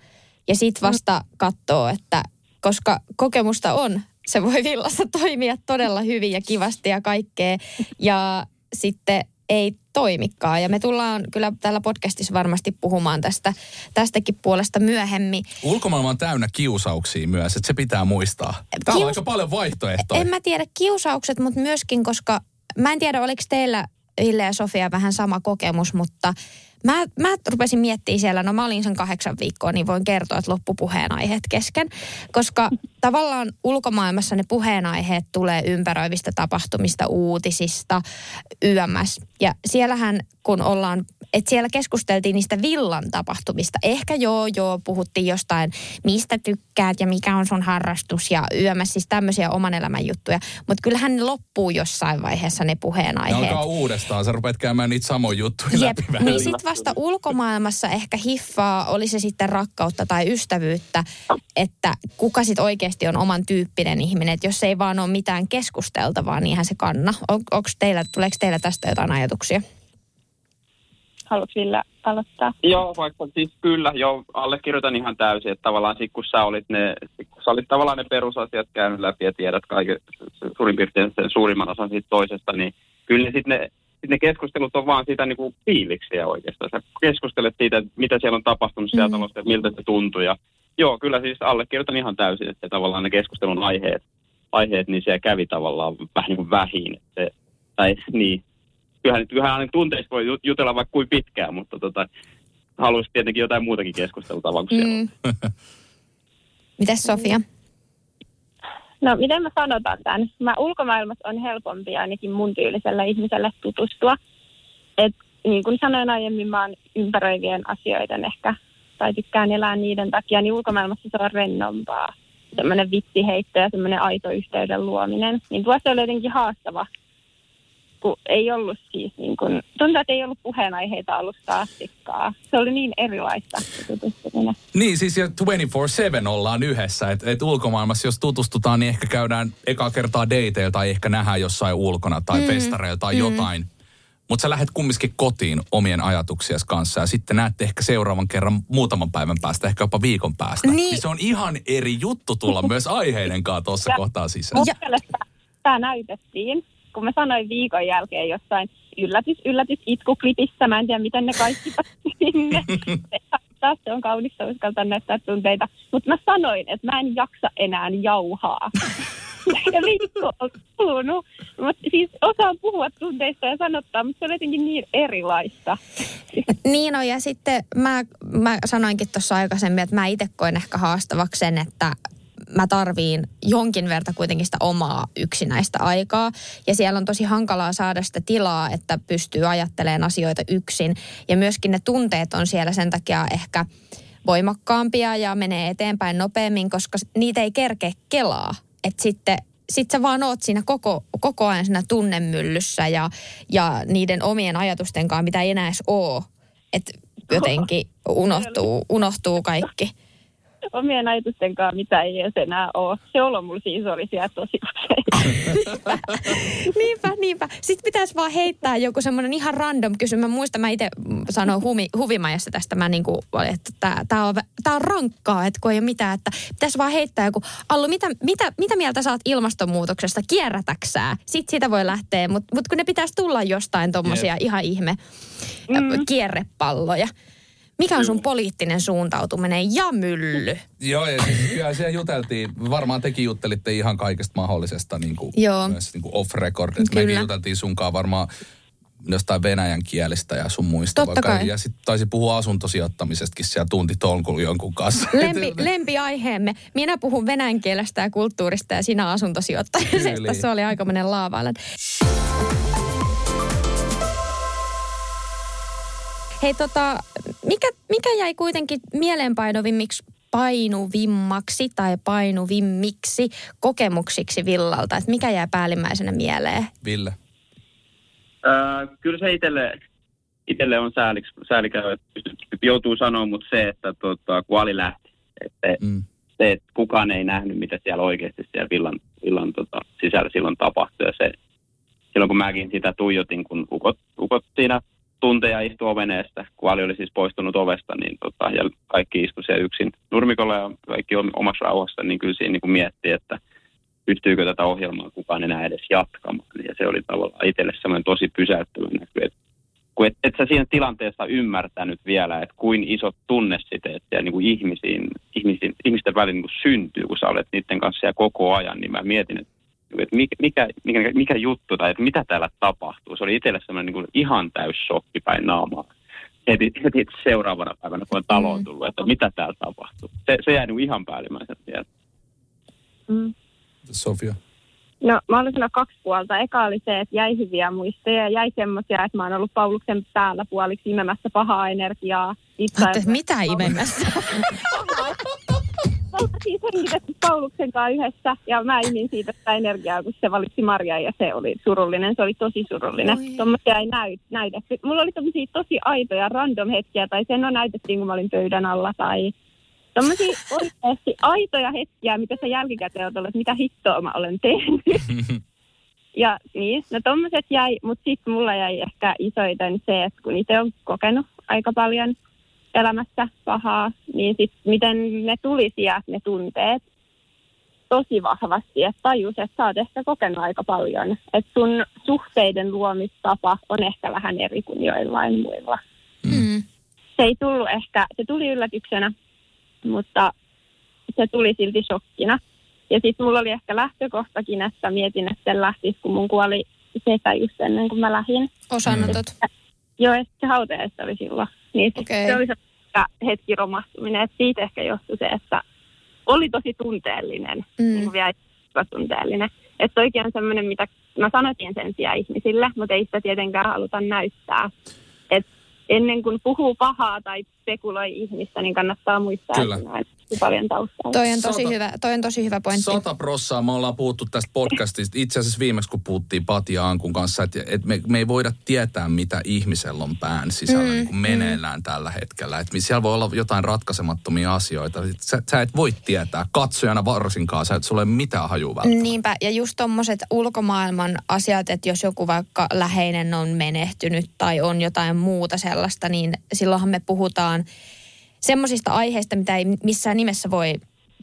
Speaker 2: Ja sit vasta katsoo, että koska kokemusta on, se voi villassa toimia todella hyvin ja kivasti ja kaikkea. Ja sitten ei toimikaan. Ja me tullaan kyllä täällä podcastissa varmasti puhumaan tästä, tästäkin puolesta myöhemmin.
Speaker 1: Ulkomaailma on täynnä kiusauksia myös, että se pitää muistaa. Täällä on
Speaker 2: Kius-
Speaker 1: aika paljon vaihtoehtoja.
Speaker 2: En mä tiedä kiusaukset, mutta myöskin, koska mä en tiedä, oliko teillä Ville ja Sofia vähän sama kokemus, mutta mä, mä rupesin miettimään siellä, no mä olin sen kahdeksan viikkoa, niin voin kertoa, että loppupuheenaiheet kesken. Koska tavallaan ulkomaailmassa ne puheenaiheet tulee ympäröivistä tapahtumista, uutisista, YMS. Ja siellähän, kun ollaan, että siellä keskusteltiin niistä villan tapahtumista. Ehkä joo, joo, puhuttiin jostain, mistä tykkäät ja mikä on sun harrastus ja YMS, siis tämmöisiä oman elämän juttuja. Mutta kyllähän ne loppuu jossain vaiheessa ne
Speaker 1: Ne
Speaker 2: puheenaiheet.
Speaker 1: alkaa uudestaan, sä rupeat käymään niitä samoja juttuja
Speaker 2: Jep,
Speaker 1: läpi
Speaker 2: niin sitten vasta ulkomaailmassa ehkä hiffaa, oli se sitten rakkautta tai ystävyyttä, että kuka sitten oikeasti on oman tyyppinen ihminen. Että jos ei vaan ole mitään keskusteltavaa, niin eihän se kanna. On, onks teillä, tuleeko teillä tästä jotain ajatuksia?
Speaker 3: haluatko Ville aloittaa?
Speaker 4: Joo, vaikka siis kyllä, joo, allekirjoitan ihan täysin, että tavallaan sit, kun sä olit, ne, kun sä olit tavallaan ne perusasiat käynyt läpi ja tiedät kaiken, suurin piirtein sen suurimman osan siitä toisesta, niin kyllä sitten ne, ne keskustelut on vaan sitä niinku fiiliksiä oikeastaan. Sä keskustelet siitä, mitä siellä on tapahtunut siellä mm. talossa, miltä se tuntuu. Ja joo, kyllä siis allekirjoitan ihan täysin, että tavallaan ne keskustelun aiheet, aiheet niin siellä kävi tavallaan vähän niin kuin vähin. Se, tai niin, kyllähän, kyllähän tunteista voi jutella vaikka kuin pitkään, mutta tota, haluaisi tietenkin jotain muutakin keskusteltavaa kuin siellä mm.
Speaker 2: Mites Sofia?
Speaker 3: No miten mä sanotaan tämän? Mä ulkomaailmassa on helpompi ainakin mun tyyliselle ihmiselle tutustua. Et niin kuin sanoin aiemmin, mä oon ympäröivien asioiden ehkä, tai tykkään elää niiden takia, niin ulkomaailmassa se on rennompaa. Semmoinen vitsiheitto ja semmoinen aito yhteyden luominen. Niin tuossa oli jotenkin haastava kun ei ollut siis niin kuin, tuntuu, että ei ollut puheenaiheita alusta astikkaa. Se oli niin erilaista
Speaker 1: Niin, siis 24-7 ollaan yhdessä. Että et ulkomaailmassa, jos tutustutaan, niin ehkä käydään eka kertaa dateilla tai ehkä nähdään jossain ulkona tai mm. festareilla tai mm. jotain. Mutta sä lähdet kumminkin kotiin omien ajatuksiesi kanssa ja sitten näette ehkä seuraavan kerran muutaman päivän päästä, ehkä jopa viikon päästä. Niin. niin se on ihan eri juttu tulla myös aiheiden kanssa tuossa kohtaa sisään.
Speaker 3: Tämä näytettiin kun mä sanoin viikon jälkeen jossain yllätys, yllätys, itkuklipissä, mä en tiedä miten ne kaikki sinne. Taas se on kaunista uskaltaa näyttää tunteita. Mutta mä sanoin, että mä en jaksa enää jauhaa. ja viikko on kulunut. Mutta siis osaan puhua tunteista ja sanottaa, mutta se on jotenkin niin erilaista.
Speaker 2: Niin on, ja sitten mä, mä sanoinkin tuossa aikaisemmin, että mä itse koen ehkä haastavaksi sen, että mä tarviin jonkin verta kuitenkin sitä omaa yksinäistä aikaa. Ja siellä on tosi hankalaa saada sitä tilaa, että pystyy ajattelemaan asioita yksin. Ja myöskin ne tunteet on siellä sen takia ehkä voimakkaampia ja menee eteenpäin nopeammin, koska niitä ei kerkeä kelaa. Että sitten sit sä vaan oot siinä koko, koko ajan siinä tunnemyllyssä ja, ja niiden omien ajatusten kanssa, mitä ei enää edes ole. Että jotenkin unohtuu, unohtuu kaikki
Speaker 3: omien ajatusten kanssa, mitä ei edes enää ole. Se olo mulla siis oli siellä tosi usein.
Speaker 2: niinpä, niinpä. Sitten pitäisi vaan heittää joku semmoinen ihan random kysymys. Mä muistan, mä itse sanoin humi, huvimajassa tästä, mä niinku, että tää, tää, on, tää on rankkaa, että kun ei ole mitään, että pitäisi vaan heittää joku, Allu, mitä, mitä, mitä mieltä saat ilmastonmuutoksesta, kierrätäksää? Sitten siitä voi lähteä, mutta mut kun ne pitäisi tulla jostain tommosia yep. ihan ihme mm. kierrepalloja. Mikä on sun poliittinen suuntautuminen ja mylly?
Speaker 1: Joo, ja siis kyllä siellä juteltiin, varmaan tekin juttelitte ihan kaikesta mahdollisesta niin kuin, Joo. myös niin kuin off record. Mekin juteltiin sunkaan varmaan jostain venäjän kielestä ja sun muista.
Speaker 2: Totta kai.
Speaker 1: Ja sitten taisi puhua asuntosijoittamisestakin siellä tunti tolkulla jonkun kanssa.
Speaker 2: Lempi, lempiaiheemme. Minä puhun venäjän kielestä ja kulttuurista ja sinä asuntosijoittamisesta. Se oli aikamoinen laavailen. Hei tota, mikä, mikä jäi kuitenkin mieleenpainovimmiksi painuvimmaksi tai painuvimmiksi kokemuksiksi Villalta? Että mikä jää päällimmäisenä mieleen?
Speaker 1: Ville.
Speaker 4: Öö, kyllä se itselle, itselle on sääliksi, säälikäy, että joutuu sanoa, mutta se, että tota, kun Ali lähti, että mm. se, että kukaan ei nähnyt, mitä siellä oikeasti siellä villan, villan tota, sisällä silloin tapahtui. Ja se, silloin kun mäkin sitä tuijotin, kun ukot, ukot siinä tunteja istua veneestä, kun Ali oli siis poistunut ovesta, niin tota, ja kaikki istu siellä yksin nurmikolla ja kaikki omassa rauhassa, niin kyllä siinä niin kuin mietti, että pystyykö tätä ohjelmaa kukaan enää edes jatkamaan. Ja se oli tavallaan itselle semmoinen tosi pysäyttävä näky, että kun et, et sä siinä tilanteessa ymmärtänyt vielä, että kuin isot tunnesiteet siellä niin kuin ihmisiin, ihmisiin, ihmisten välillä niin kuin syntyy, kun sä olet niiden kanssa siellä koko ajan, niin mä mietin, että että mikä, mikä, mikä, mikä juttu tai että mitä täällä tapahtuu. Se oli itselle semmoinen niin ihan täys shokki päin naamaa. Heti, heti seuraavana päivänä, kun on taloon mm. tullut, että mitä täällä tapahtuu. Se, se jäi niin ihan päällimmäisen vielä.
Speaker 1: Mm. Sofia?
Speaker 3: No mä olin siinä kaksi puolta. Eka oli se, että jäi hyviä muistoja ja jäi semmoisia, että mä oon ollut Pauluksen päällä puoliksi imemässä pahaa energiaa.
Speaker 2: Itse, mitä imemässä?
Speaker 3: oltiin hengitetty Pauluksen kanssa yhdessä ja mä imin siitä sitä energiaa, kun se valitsi Maria ja se oli surullinen. Se oli tosi surullinen. Tuommoisia ei näy, näytetty. Mulla oli tämmöisiä tosi aitoja random hetkiä tai sen on näytettiin, kun mä olin pöydän alla tai Tämmöisiä oikeasti aitoja hetkiä, mitä sä jälkikäteen olet, että mitä hittoa mä olen tehnyt. Ja niin, no tommoset jäi, mutta sitten mulla jäi ehkä isoiten se, että kun itse on kokenut aika paljon elämässä pahaa, niin sitten miten ne tuli sieltä ne tunteet tosi vahvasti, että tajus, että sä oot ehkä kokenut aika paljon. Että sun suhteiden luomistapa on ehkä vähän eri kuin joillain muilla.
Speaker 2: Mm.
Speaker 3: Se ei tullut ehkä, se tuli yllätyksenä, mutta se tuli silti shokkina. Ja sitten mulla oli ehkä lähtökohtakin, että mietin, että sen lähtisi, kun mun kuoli setä just ennen kuin mä lähdin.
Speaker 2: Osanotot.
Speaker 3: Joo, että se hautajaista oli silloin. Niin
Speaker 2: Okei.
Speaker 3: se oli se hetki romastuminen, että siitä ehkä johtui se, että oli tosi tunteellinen,
Speaker 2: Mm.
Speaker 3: niin vielä tunteellinen. Että toikin on semmoinen, mitä mä sanotin sen sijaan ihmisille, mutta ei sitä tietenkään haluta näyttää. Et ennen kuin puhuu pahaa tai spekuloi ihmistä, niin kannattaa muistaa,
Speaker 1: Kyllä.
Speaker 3: että on paljon taustalla.
Speaker 2: Toi on tosi
Speaker 1: Sata-
Speaker 2: hyvä, toi on tosi hyvä pointti.
Speaker 1: Sata prossaa, me ollaan puhuttu tästä podcastista. Itse asiassa viimeksi, kun puhuttiin Pati Ankun kanssa, että, että me, me ei voida tietää, mitä ihmisellä on pään sisällä
Speaker 2: Mm,
Speaker 1: mm, niin kuin meneillään tällä hetkellä. Että siellä voi olla jotain ratkaisemattomia asioita. Sä, sä et voi tietää, katsojana varsinkaan, sä et sulle mitään hajua välttämättä.
Speaker 2: Niinpä, ja just tommoset ulkomaailman asiat, että jos joku vaikka läheinen on menehtynyt tai on jotain muuta sellaista, niin silloinhan me puhutaan semmoisista aiheista, mitä ei missään nimessä voi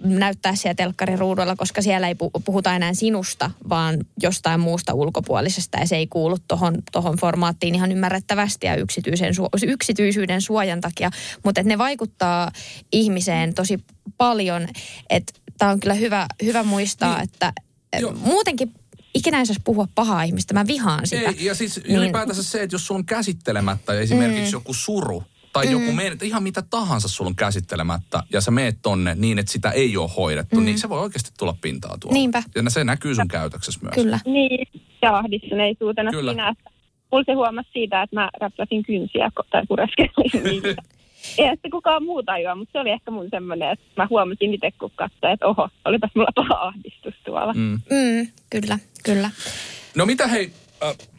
Speaker 2: näyttää siellä telkkariruudulla, koska siellä ei pu- puhuta enää sinusta, vaan jostain muusta ulkopuolisesta ja se ei kuulu tohon, tohon formaattiin ihan ymmärrettävästi ja yksityisen, yksityisyyden suojan takia, mutta ne vaikuttaa ihmiseen tosi paljon, että tämä on kyllä hyvä, hyvä muistaa,
Speaker 1: Niin.
Speaker 2: että eh,
Speaker 1: Joo.
Speaker 2: muutenkin ikinä ei saisi puhua pahaa ihmistä, mä vihaan sitä.
Speaker 1: Ei, ja siis
Speaker 2: Niin.
Speaker 1: ylipäätänsä se, että jos sulla on käsittelemättä esimerkiksi
Speaker 2: Mm.
Speaker 1: joku suru, tai
Speaker 2: Mm.
Speaker 1: joku men, ihan mitä tahansa sulla on käsittelemättä, ja sä meet tonne niin, että sitä ei ole hoidettu,
Speaker 2: Mm.
Speaker 1: niin se voi oikeasti tulla pintaa tuolla.
Speaker 2: Niinpä.
Speaker 1: Ja se näkyy sun käytöksessä myös.
Speaker 2: Kyllä.
Speaker 3: Niin, ja ahdistuneisuutena
Speaker 1: Kyllä.
Speaker 3: että mulla se huomasi siitä, että mä räpläsin kynsiä tai pureskelin niitä. Eihän sitä kukaan muu tajua, mutta se oli ehkä mun semmoinen, että mä huomasin itse, kun katsoin, että oho, olipas mulla paha ahdistus tuolla.
Speaker 1: Mm.
Speaker 2: Mm, kyllä, kyllä.
Speaker 1: No mitä hei,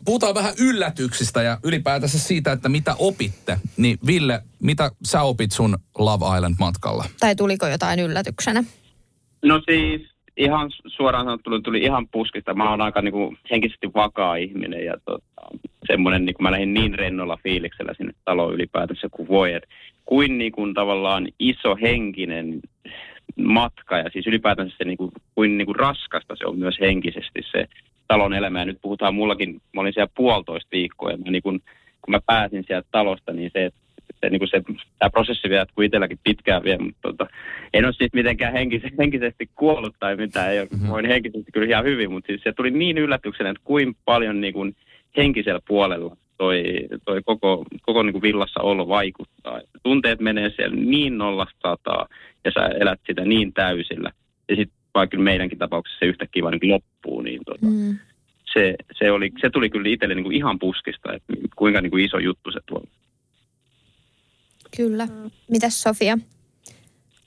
Speaker 1: puhutaan vähän yllätyksistä ja ylipäätänsä siitä, että mitä opitte. Niin Ville, mitä sä opit sun Love Island-matkalla?
Speaker 2: Tai tuliko jotain yllätyksenä?
Speaker 4: No siis ihan suoraan sanottuna tuli ihan puskista. Mä oon aika niinku henkisesti vakaa ihminen ja tota, semmoinen, niinku mä lähdin niin rennolla fiiliksellä sinne taloon ylipäätänsä kuin voi. Et kuin niinku tavallaan iso henkinen matka ja siis ylipäätänsä se niinku, kuin niinku raskasta se on myös henkisesti se talon elämä. Ja nyt puhutaan mullakin, mä olin siellä puolitoista viikkoa ja mä niinku, kun mä pääsin sieltä talosta, niin se, se, niin se tämä prosessi vielä jatkuu itselläkin pitkään vielä, mutta tota, en ole siis mitenkään henkis, henkisesti kuollut tai mitään, ei ole,
Speaker 1: Mhm.
Speaker 4: mm-hmm. voin henkisesti kyllä ihan hyvin, mutta siis se tuli niin yllätyksenä, että kuinka paljon niin kuin henkisellä puolella toi, toi koko, koko niin kuin villassa olo vaikuttaa. Et Tunteet menee siellä niin nollasta sataa ja sä elät sitä niin täysillä. Ja sitten vaikka meidänkin tapauksessa se yhtäkkiä vaan niin loppuu, niin tota,
Speaker 2: Mm.
Speaker 4: se, se, oli, se tuli kyllä itselle niin kuin ihan puskista, että kuinka niin kuin iso juttu se tuolla.
Speaker 2: Kyllä. Mitäs Sofia?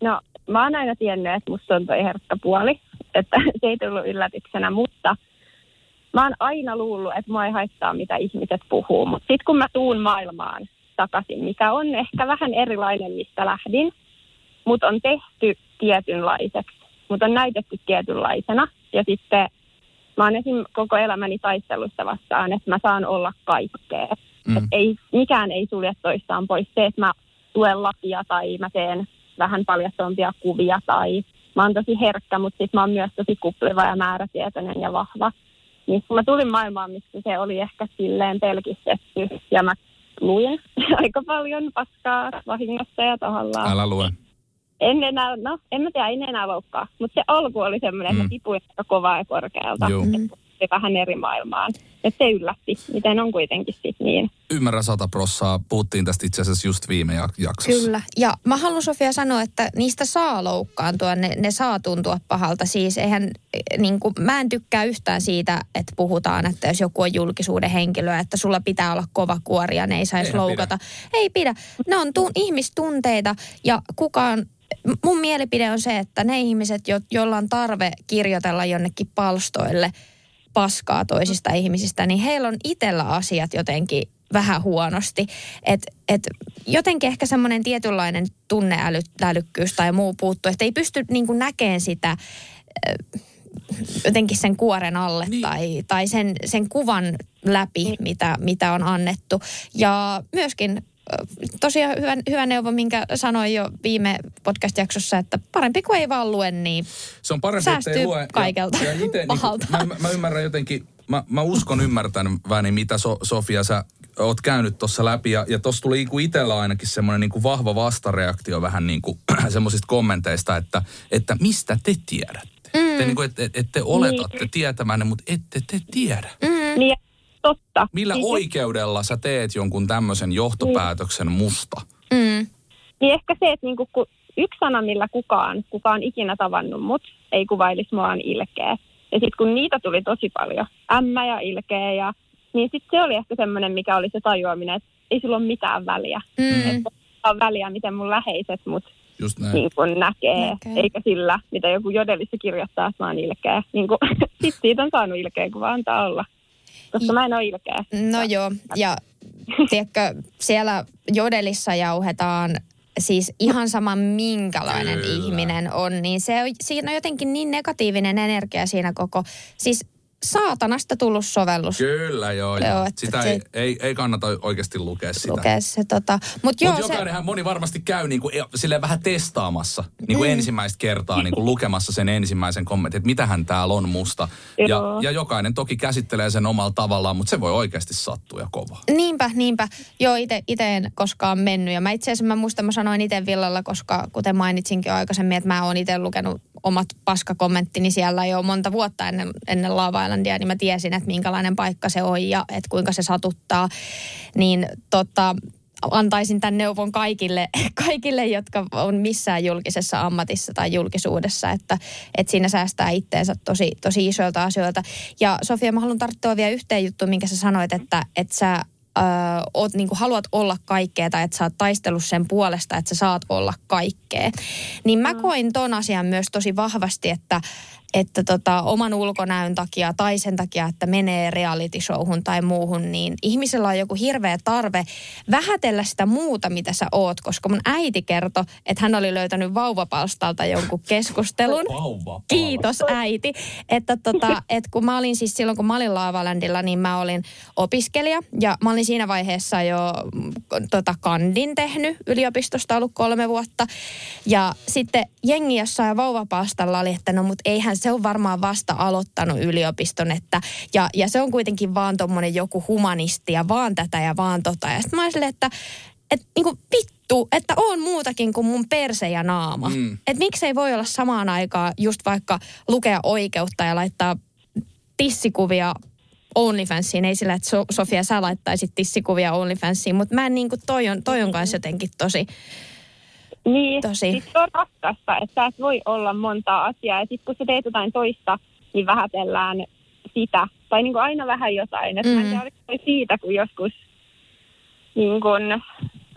Speaker 3: No, mä oon aina tiennyt, että musta on toi herkkä puoli, että se ei tullut yllätyksenä, mutta mä oon aina luullut, että mua ei haittaa, mitä ihmiset puhuu. Mutta sitten kun mä tuun maailmaan takaisin, mikä on ehkä vähän erilainen, mistä lähdin, mutta on tehty tietynlaiseksi, mutta on näytetty tietynlaisena. Ja sitten mä oon esim. koko elämäni taistelusta vastaan, että mä saan olla kaikkea.
Speaker 1: Mm.
Speaker 3: Et ei, mikään ei sulje toistaan pois. Se, että mä tuen lakia tai mä teen vähän paljastompia kuvia tai mä oon tosi herkkä, mutta sitten mä oon myös tosi kupliva ja määrätietoinen ja vahva. Niin kun mä tulin maailmaan, missä se oli ehkä silleen pelkistetty ja mä luin aika paljon paskaa vahingossa ja tahallaan.
Speaker 1: Älä lue.
Speaker 3: En enää, no en mä tiedä, en enää loukkaa. Mutta se alku oli semmoinen, että
Speaker 1: Mm.
Speaker 3: tipuin aika kovaa ja korkealta.
Speaker 1: Joo.
Speaker 2: Mm.
Speaker 3: Se vähän eri maailmaan. Että se yllätti, miten on kuitenkin sit niin.
Speaker 1: Ymmärrän sata prossaa. Puhuttiin tästä itse asiassa just viime jak- jaksossa.
Speaker 2: Kyllä. Ja mä haluan Sofia sanoa, että niistä saa loukkaantua, ne, ne saa tuntua pahalta. Siis eihän, niin kuin, mä en tykkää yhtään siitä, että puhutaan, että jos joku on julkisuuden henkilö, että sulla pitää olla kova kuori ja ne ei saisi
Speaker 1: Eihän
Speaker 2: loukata. Ei pidä. Ne on tu- ihmistunteita ja kukaan, mun mielipide on se, että ne ihmiset, jo, joilla on tarve kirjoitella jonnekin palstoille paskaa toisista ihmisistä, niin heillä on itsellä asiat jotenkin vähän huonosti. Et, et jotenkin ehkä semmoinen tietynlainen tunneälykkyys tai muu puuttuu, että ei pysty niin näkemään sitä jotenkin sen kuoren alle niin. tai, tai sen, sen kuvan läpi, mitä, mitä on annettu. Ja myöskin tosiaan hyvä, hyvä neuvo, minkä sanoin jo viime podcast-jaksossa, että parempi kuin ei vaan lue, niin
Speaker 1: Se on parempi, ettei lue.
Speaker 2: kaikelta
Speaker 1: ja, ja ite, niin kuin, mä, mä, ymmärrän jotenkin, mä, mä uskon ymmärtäväni, mitä so, Sofia sä oot käynyt tuossa läpi. Ja, ja tuossa tuli niinku itsellä ainakin semmoinen niinku vahva vastareaktio vähän niin kuin semmoisista kommenteista, että, että mistä te tiedätte? Mm. Te, niinku, et, et, et te oletatte niin. tietämänne, mutta ette te tiedä.
Speaker 3: Mm. Niin, totta.
Speaker 1: Millä niin, oikeudella sä teet jonkun tämmöisen johtopäätöksen niin. musta?
Speaker 3: Mm. Niin ehkä se, että niinku, kun yksi sana, millä kukaan, kukaan ikinä tavannut mut, ei kuvailisi mua ilkeä. Ja sitten kun niitä tuli tosi paljon, ämmä ja ilkeä, ja, niin sitten se oli ehkä semmoinen, mikä oli se tajuaminen, että ei sillä ole mitään väliä. Mm. Että on väliä, miten mun läheiset mut Just näin. Niin kun näkee, näkee, eikä sillä, mitä joku jodelissa kirjoittaa, että mä oon ilkeä. Niin sitten siitä on saanut ilkeä, kun vaan antaa olla koska mä en ole ilkeä.
Speaker 2: No joo, ja tiedätkö, siellä jodelissa jauhetaan siis ihan sama minkälainen Kyllä. ihminen on, niin se on, siinä on jotenkin niin negatiivinen energia siinä koko, siis saatanasta tullut sovellus.
Speaker 1: Kyllä, joo. joo sitä ei, ei, ei, kannata oikeasti lukea sitä. Lukea
Speaker 2: se, tota. Mut Mut
Speaker 1: se... moni varmasti käy niinku, silleen vähän testaamassa niin kuin mm. ensimmäistä kertaa niin kuin lukemassa sen ensimmäisen kommentin, että mitähän täällä on musta. Ja, ja jokainen toki käsittelee sen omalla tavallaan, mutta se voi oikeasti sattua ja kova.
Speaker 2: Niinpä, niinpä. Joo, itse en koskaan mennyt. Ja mä itse asiassa mä muistan, mä sanoin itse Villalla, koska kuten mainitsinkin jo aikaisemmin, että mä oon itse lukenut omat paskakommenttini siellä jo monta vuotta ennen, ennen Lava Islandia, niin mä tiesin, että minkälainen paikka se on ja että kuinka se satuttaa. Niin tota, antaisin tämän neuvon kaikille, kaikille, jotka on missään julkisessa ammatissa tai julkisuudessa, että, että siinä säästää itteensä tosi, tosi isoilta asioilta. Ja Sofia, mä haluan tarttua vielä yhteen juttuun, minkä sä sanoit, että, että sä ö, oot, niin kuin haluat olla kaikkea tai että sä oot taistellut sen puolesta, että sä saat olla kaikkea. Niin mä mm. koin ton asian myös tosi vahvasti, että että tota, oman ulkonäön takia tai sen takia, että menee reality showhun tai muuhun, niin ihmisellä on joku hirveä tarve vähätellä sitä muuta, mitä sä oot. Koska mun äiti kertoi, että hän oli löytänyt vauvapalstalta jonkun keskustelun. Kiitos äiti. Että tota, et kun mä olin siis silloin, kun mä olin Laavalandilla, niin mä olin opiskelija. Ja mä olin siinä vaiheessa jo tota, kandin tehnyt yliopistosta ollut kolme vuotta. Ja sitten jengi jossain vauvapalstalla oli, että no mut eihän se on varmaan vasta aloittanut yliopiston, että, ja, ja se on kuitenkin vaan tuommoinen joku humanisti ja vaan tätä ja vaan tota. Ja sitten mä olin että että niinku vittu, että on muutakin kuin mun perse ja naama. Mm. Että miksei voi olla samaan aikaan just vaikka lukea oikeutta ja laittaa tissikuvia OnlyFansiin. Ei sillä, että Sofia sä laittaisit tissikuvia OnlyFansiin, mutta mä en niinku, toi on, toi on kanssa jotenkin tosi,
Speaker 3: niin, Tosi. Siis se on raskasta, että sä et voi olla montaa asiaa. Ja sitten kun sä teet jotain toista, niin vähätellään sitä. Tai niin kuin aina vähän jotain. Että mm. mä en mm. tiedä, siitä, kun joskus niin kuin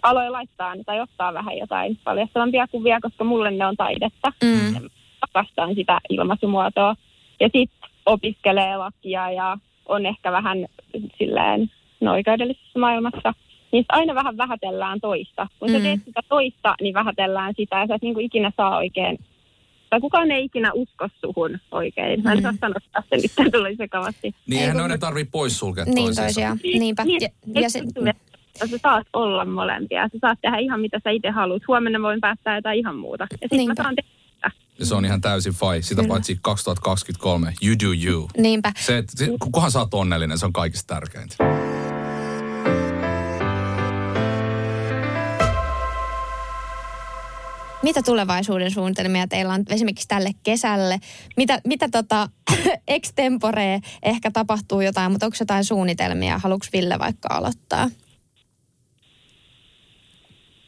Speaker 3: aloin laittaa tai ottaa vähän jotain paljastavampia kuvia, koska mulle ne on taidetta. Mm. Rakastan sitä ilmaisumuotoa. Ja sitten opiskelee lakia ja on ehkä vähän silleen no, oikeudellisessa maailmassa – niin aina vähän vähätellään toista. Kun mm. sä teet sitä toista, niin vähätellään sitä ja sä et niin kuin ikinä saa oikein tai kukaan ei ikinä usko suhun oikein. Mä en mm. saa sanoa se nyt, tuli sekavasti.
Speaker 1: Niin eihän noiden tarvii poissulkea
Speaker 2: niin toisiinsa. Toisia. Niinpä. Niin, ja,
Speaker 3: ja se, sä saat olla molempia. Sä saat tehdä ihan mitä sä itse haluat. Huomenna voin päättää jotain ihan muuta. Ja sitten mä saan tehdä.
Speaker 1: Ja se on ihan täysin fai. Sitä Kyllä. paitsi 2023. You do you.
Speaker 2: Niinpä.
Speaker 1: Se, se, kunhan sä oot onnellinen, se on kaikista tärkeintä.
Speaker 2: Mitä tulevaisuuden suunnitelmia teillä on esimerkiksi tälle kesälle? Mitä, mitä tota, extempore ehkä tapahtuu jotain, mutta onko jotain suunnitelmia? Haluatko Ville vaikka aloittaa?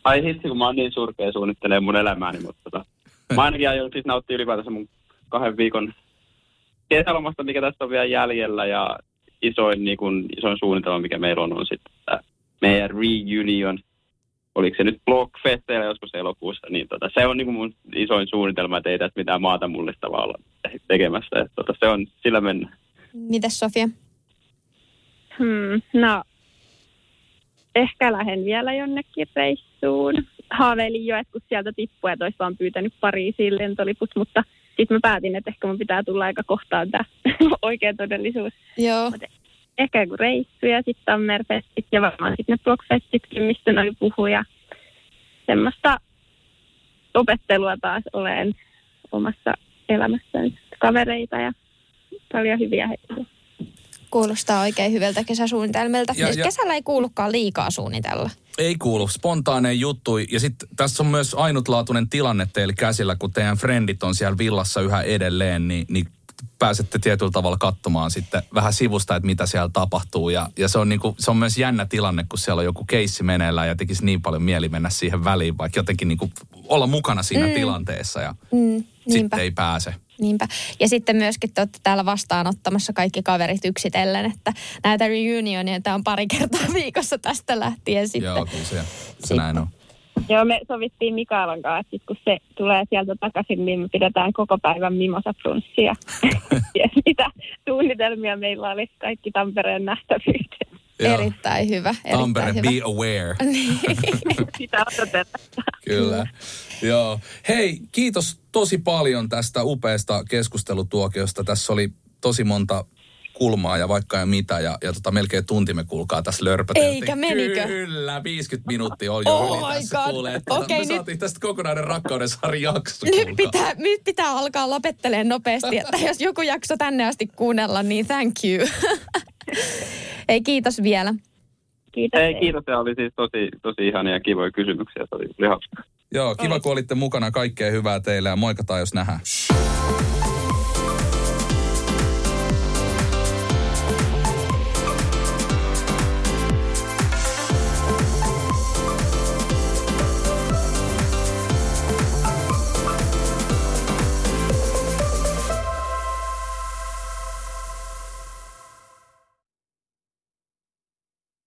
Speaker 4: Ai hitsi, kun mä oon niin surkea suunnittelee mun elämääni, mutta tota, mä ainakin aion siis nauttia ylipäätänsä mun kahden viikon kesälomasta, mikä tässä on vielä jäljellä ja isoin, niin kun, isoin suunnitelma, mikä meillä on, on sitten meidän reunion oliko se nyt Blockfesteillä joskus elokuussa, niin tota, se on niin kuin mun isoin suunnitelma, että ei tässä mitään maata mullistavaa olla tekemässä. Että tota, se on, sillä mennä.
Speaker 2: Mitäs Sofia?
Speaker 3: Hmm, no, ehkä lähden vielä jonnekin reissuun. Haaveilin jo, että kun sieltä tippuu, että olisi vaan pyytänyt Pariisiin lentoliput, mutta sitten mä päätin, että ehkä mun pitää tulla aika kohtaan tämä oikea todellisuus.
Speaker 2: Joo.
Speaker 3: Ehkä joku reissu ja sitten Tammerfestit ja varmaan sitten ne blogfestitkin, mistä noi puhuu ja semmoista opettelua taas olen omassa elämässäni. Kavereita ja paljon hyviä hetkiä.
Speaker 2: Kuulostaa oikein hyvältä kesäsuunnitelmilta.
Speaker 1: Ja-
Speaker 2: Ja,
Speaker 1: ja-
Speaker 2: Kesällä ei kuulukaan liikaa suunnitella.
Speaker 1: Ei kuulu, spontaaneja juttu. Ja sitten tässä on myös ainutlaatuinen tilanne teillä käsillä, kun teidän frendit on siellä villassa yhä edelleen, niin, niin pääsette tietyllä tavalla katsomaan sitten vähän sivusta, että mitä siellä tapahtuu. Ja, ja se, on niinku, se on myös jännä tilanne, kun siellä on joku keissi meneillään ja tekisi niin paljon mieli mennä siihen väliin, vaikka jotenkin niinku olla mukana siinä mm. tilanteessa ja
Speaker 2: Mm,
Speaker 1: sitten ei pääse.
Speaker 2: niinpä. Ja sitten myöskin te olette täällä vastaanottamassa kaikki kaverit yksitellen, että näitä reunionia on pari kertaa viikossa tästä lähtien sitten.
Speaker 1: Joo, kyllä se, se
Speaker 2: Sitten.
Speaker 1: näin on.
Speaker 3: Joo, me sovittiin Mikaelan kanssa, että sit kun se tulee sieltä takaisin, niin me pidetään koko päivän mimosa-brunssia. ja mitä suunnitelmia meillä oli kaikki Tampereen nähtävyyteen.
Speaker 1: Joo.
Speaker 2: Erittäin hyvä. Erittäin
Speaker 1: Tampere,
Speaker 2: hyvä.
Speaker 1: be aware.
Speaker 3: Sitä odotetaan.
Speaker 1: Kyllä. Joo. Hei, kiitos tosi paljon tästä upeasta keskustelutuokiosta. Tässä oli tosi monta kulmaa ja vaikka ja mitä. Ja, ja tota, melkein tuntimme kuulkaa tässä lörpöteltiin.
Speaker 2: Eikä menikö?
Speaker 1: Kyllä, 50 minuuttia on jo
Speaker 2: Oh
Speaker 1: yli
Speaker 2: my
Speaker 1: tässä
Speaker 2: God.
Speaker 1: kuulee. Tota,
Speaker 2: Okei,
Speaker 1: me
Speaker 2: nyt-
Speaker 1: saatiin tästä kokonainen rakkauden jakso.
Speaker 2: Nyt
Speaker 1: kuulkaa.
Speaker 2: pitää, nyt pitää alkaa lopettelemaan nopeasti, että jos joku jakso tänne asti kuunnella, niin thank you. Ei kiitos vielä.
Speaker 3: Kiitos.
Speaker 4: Ei, kiitos. Se oli siis tosi, tosi ihania ja kivoja kysymyksiä. Se oli, oli.
Speaker 1: Joo, kiva kun olitte mukana. Kaikkea hyvää teille ja moikataan jos nähdään.